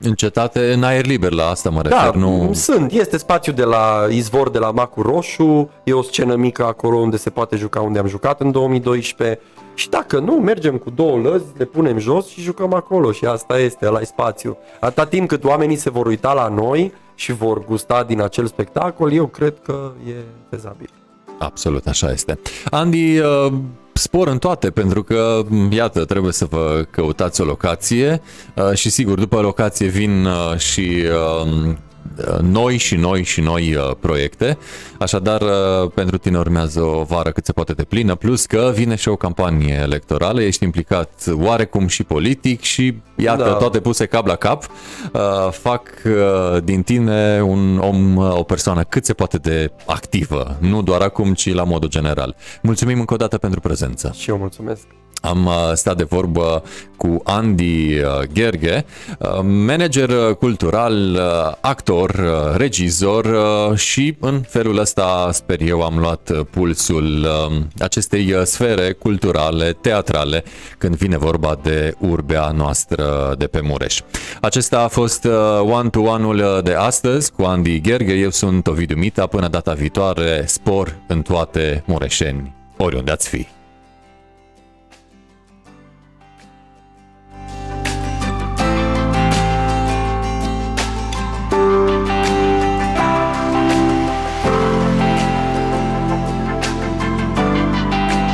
În cetate, în aer liber, la asta mă refer, da, nu... sunt. Este spațiu de la Izvor de la Macu Roșu, e o scenă mică acolo unde se poate juca, unde am jucat în 2012. Și dacă nu, mergem cu două lăzi, le punem jos și jucăm acolo și asta este, la spațiu. Atâta timp cât oamenii se vor uita la noi și vor gusta din acel spectacol, eu cred că e fezabil. Absolut, așa este. Andy, uh, spor în toate, pentru că, iată, trebuie să vă căutați o locație. Uh, și sigur, după locație vin uh, și noi și noi și noi uh, proiecte. Așadar, uh, pentru tine urmează o vară cât se poate de plină, plus că vine și o campanie electorală, ești implicat oarecum și politic și iată, da. toate puse cap la cap, uh, fac din tine un om, o persoană cât se poate de activă, nu doar acum, ci la modul general. Mulțumim încă o dată pentru prezență. Și eu mulțumesc. Am uh, stat de vorbă cu Andy uh, Gerge, uh, manager cultural, actor, regizor și în felul ăsta, sper eu, am luat pulsul acestei sfere culturale, teatrale, când vine vorba de urbea noastră de pe Mureș. Acesta a fost one-to-one-ul de astăzi cu Andy Gerge. Eu sunt Ovidiu Mita. Până data viitoare, spor în toate mureșeni, oriunde ați fi.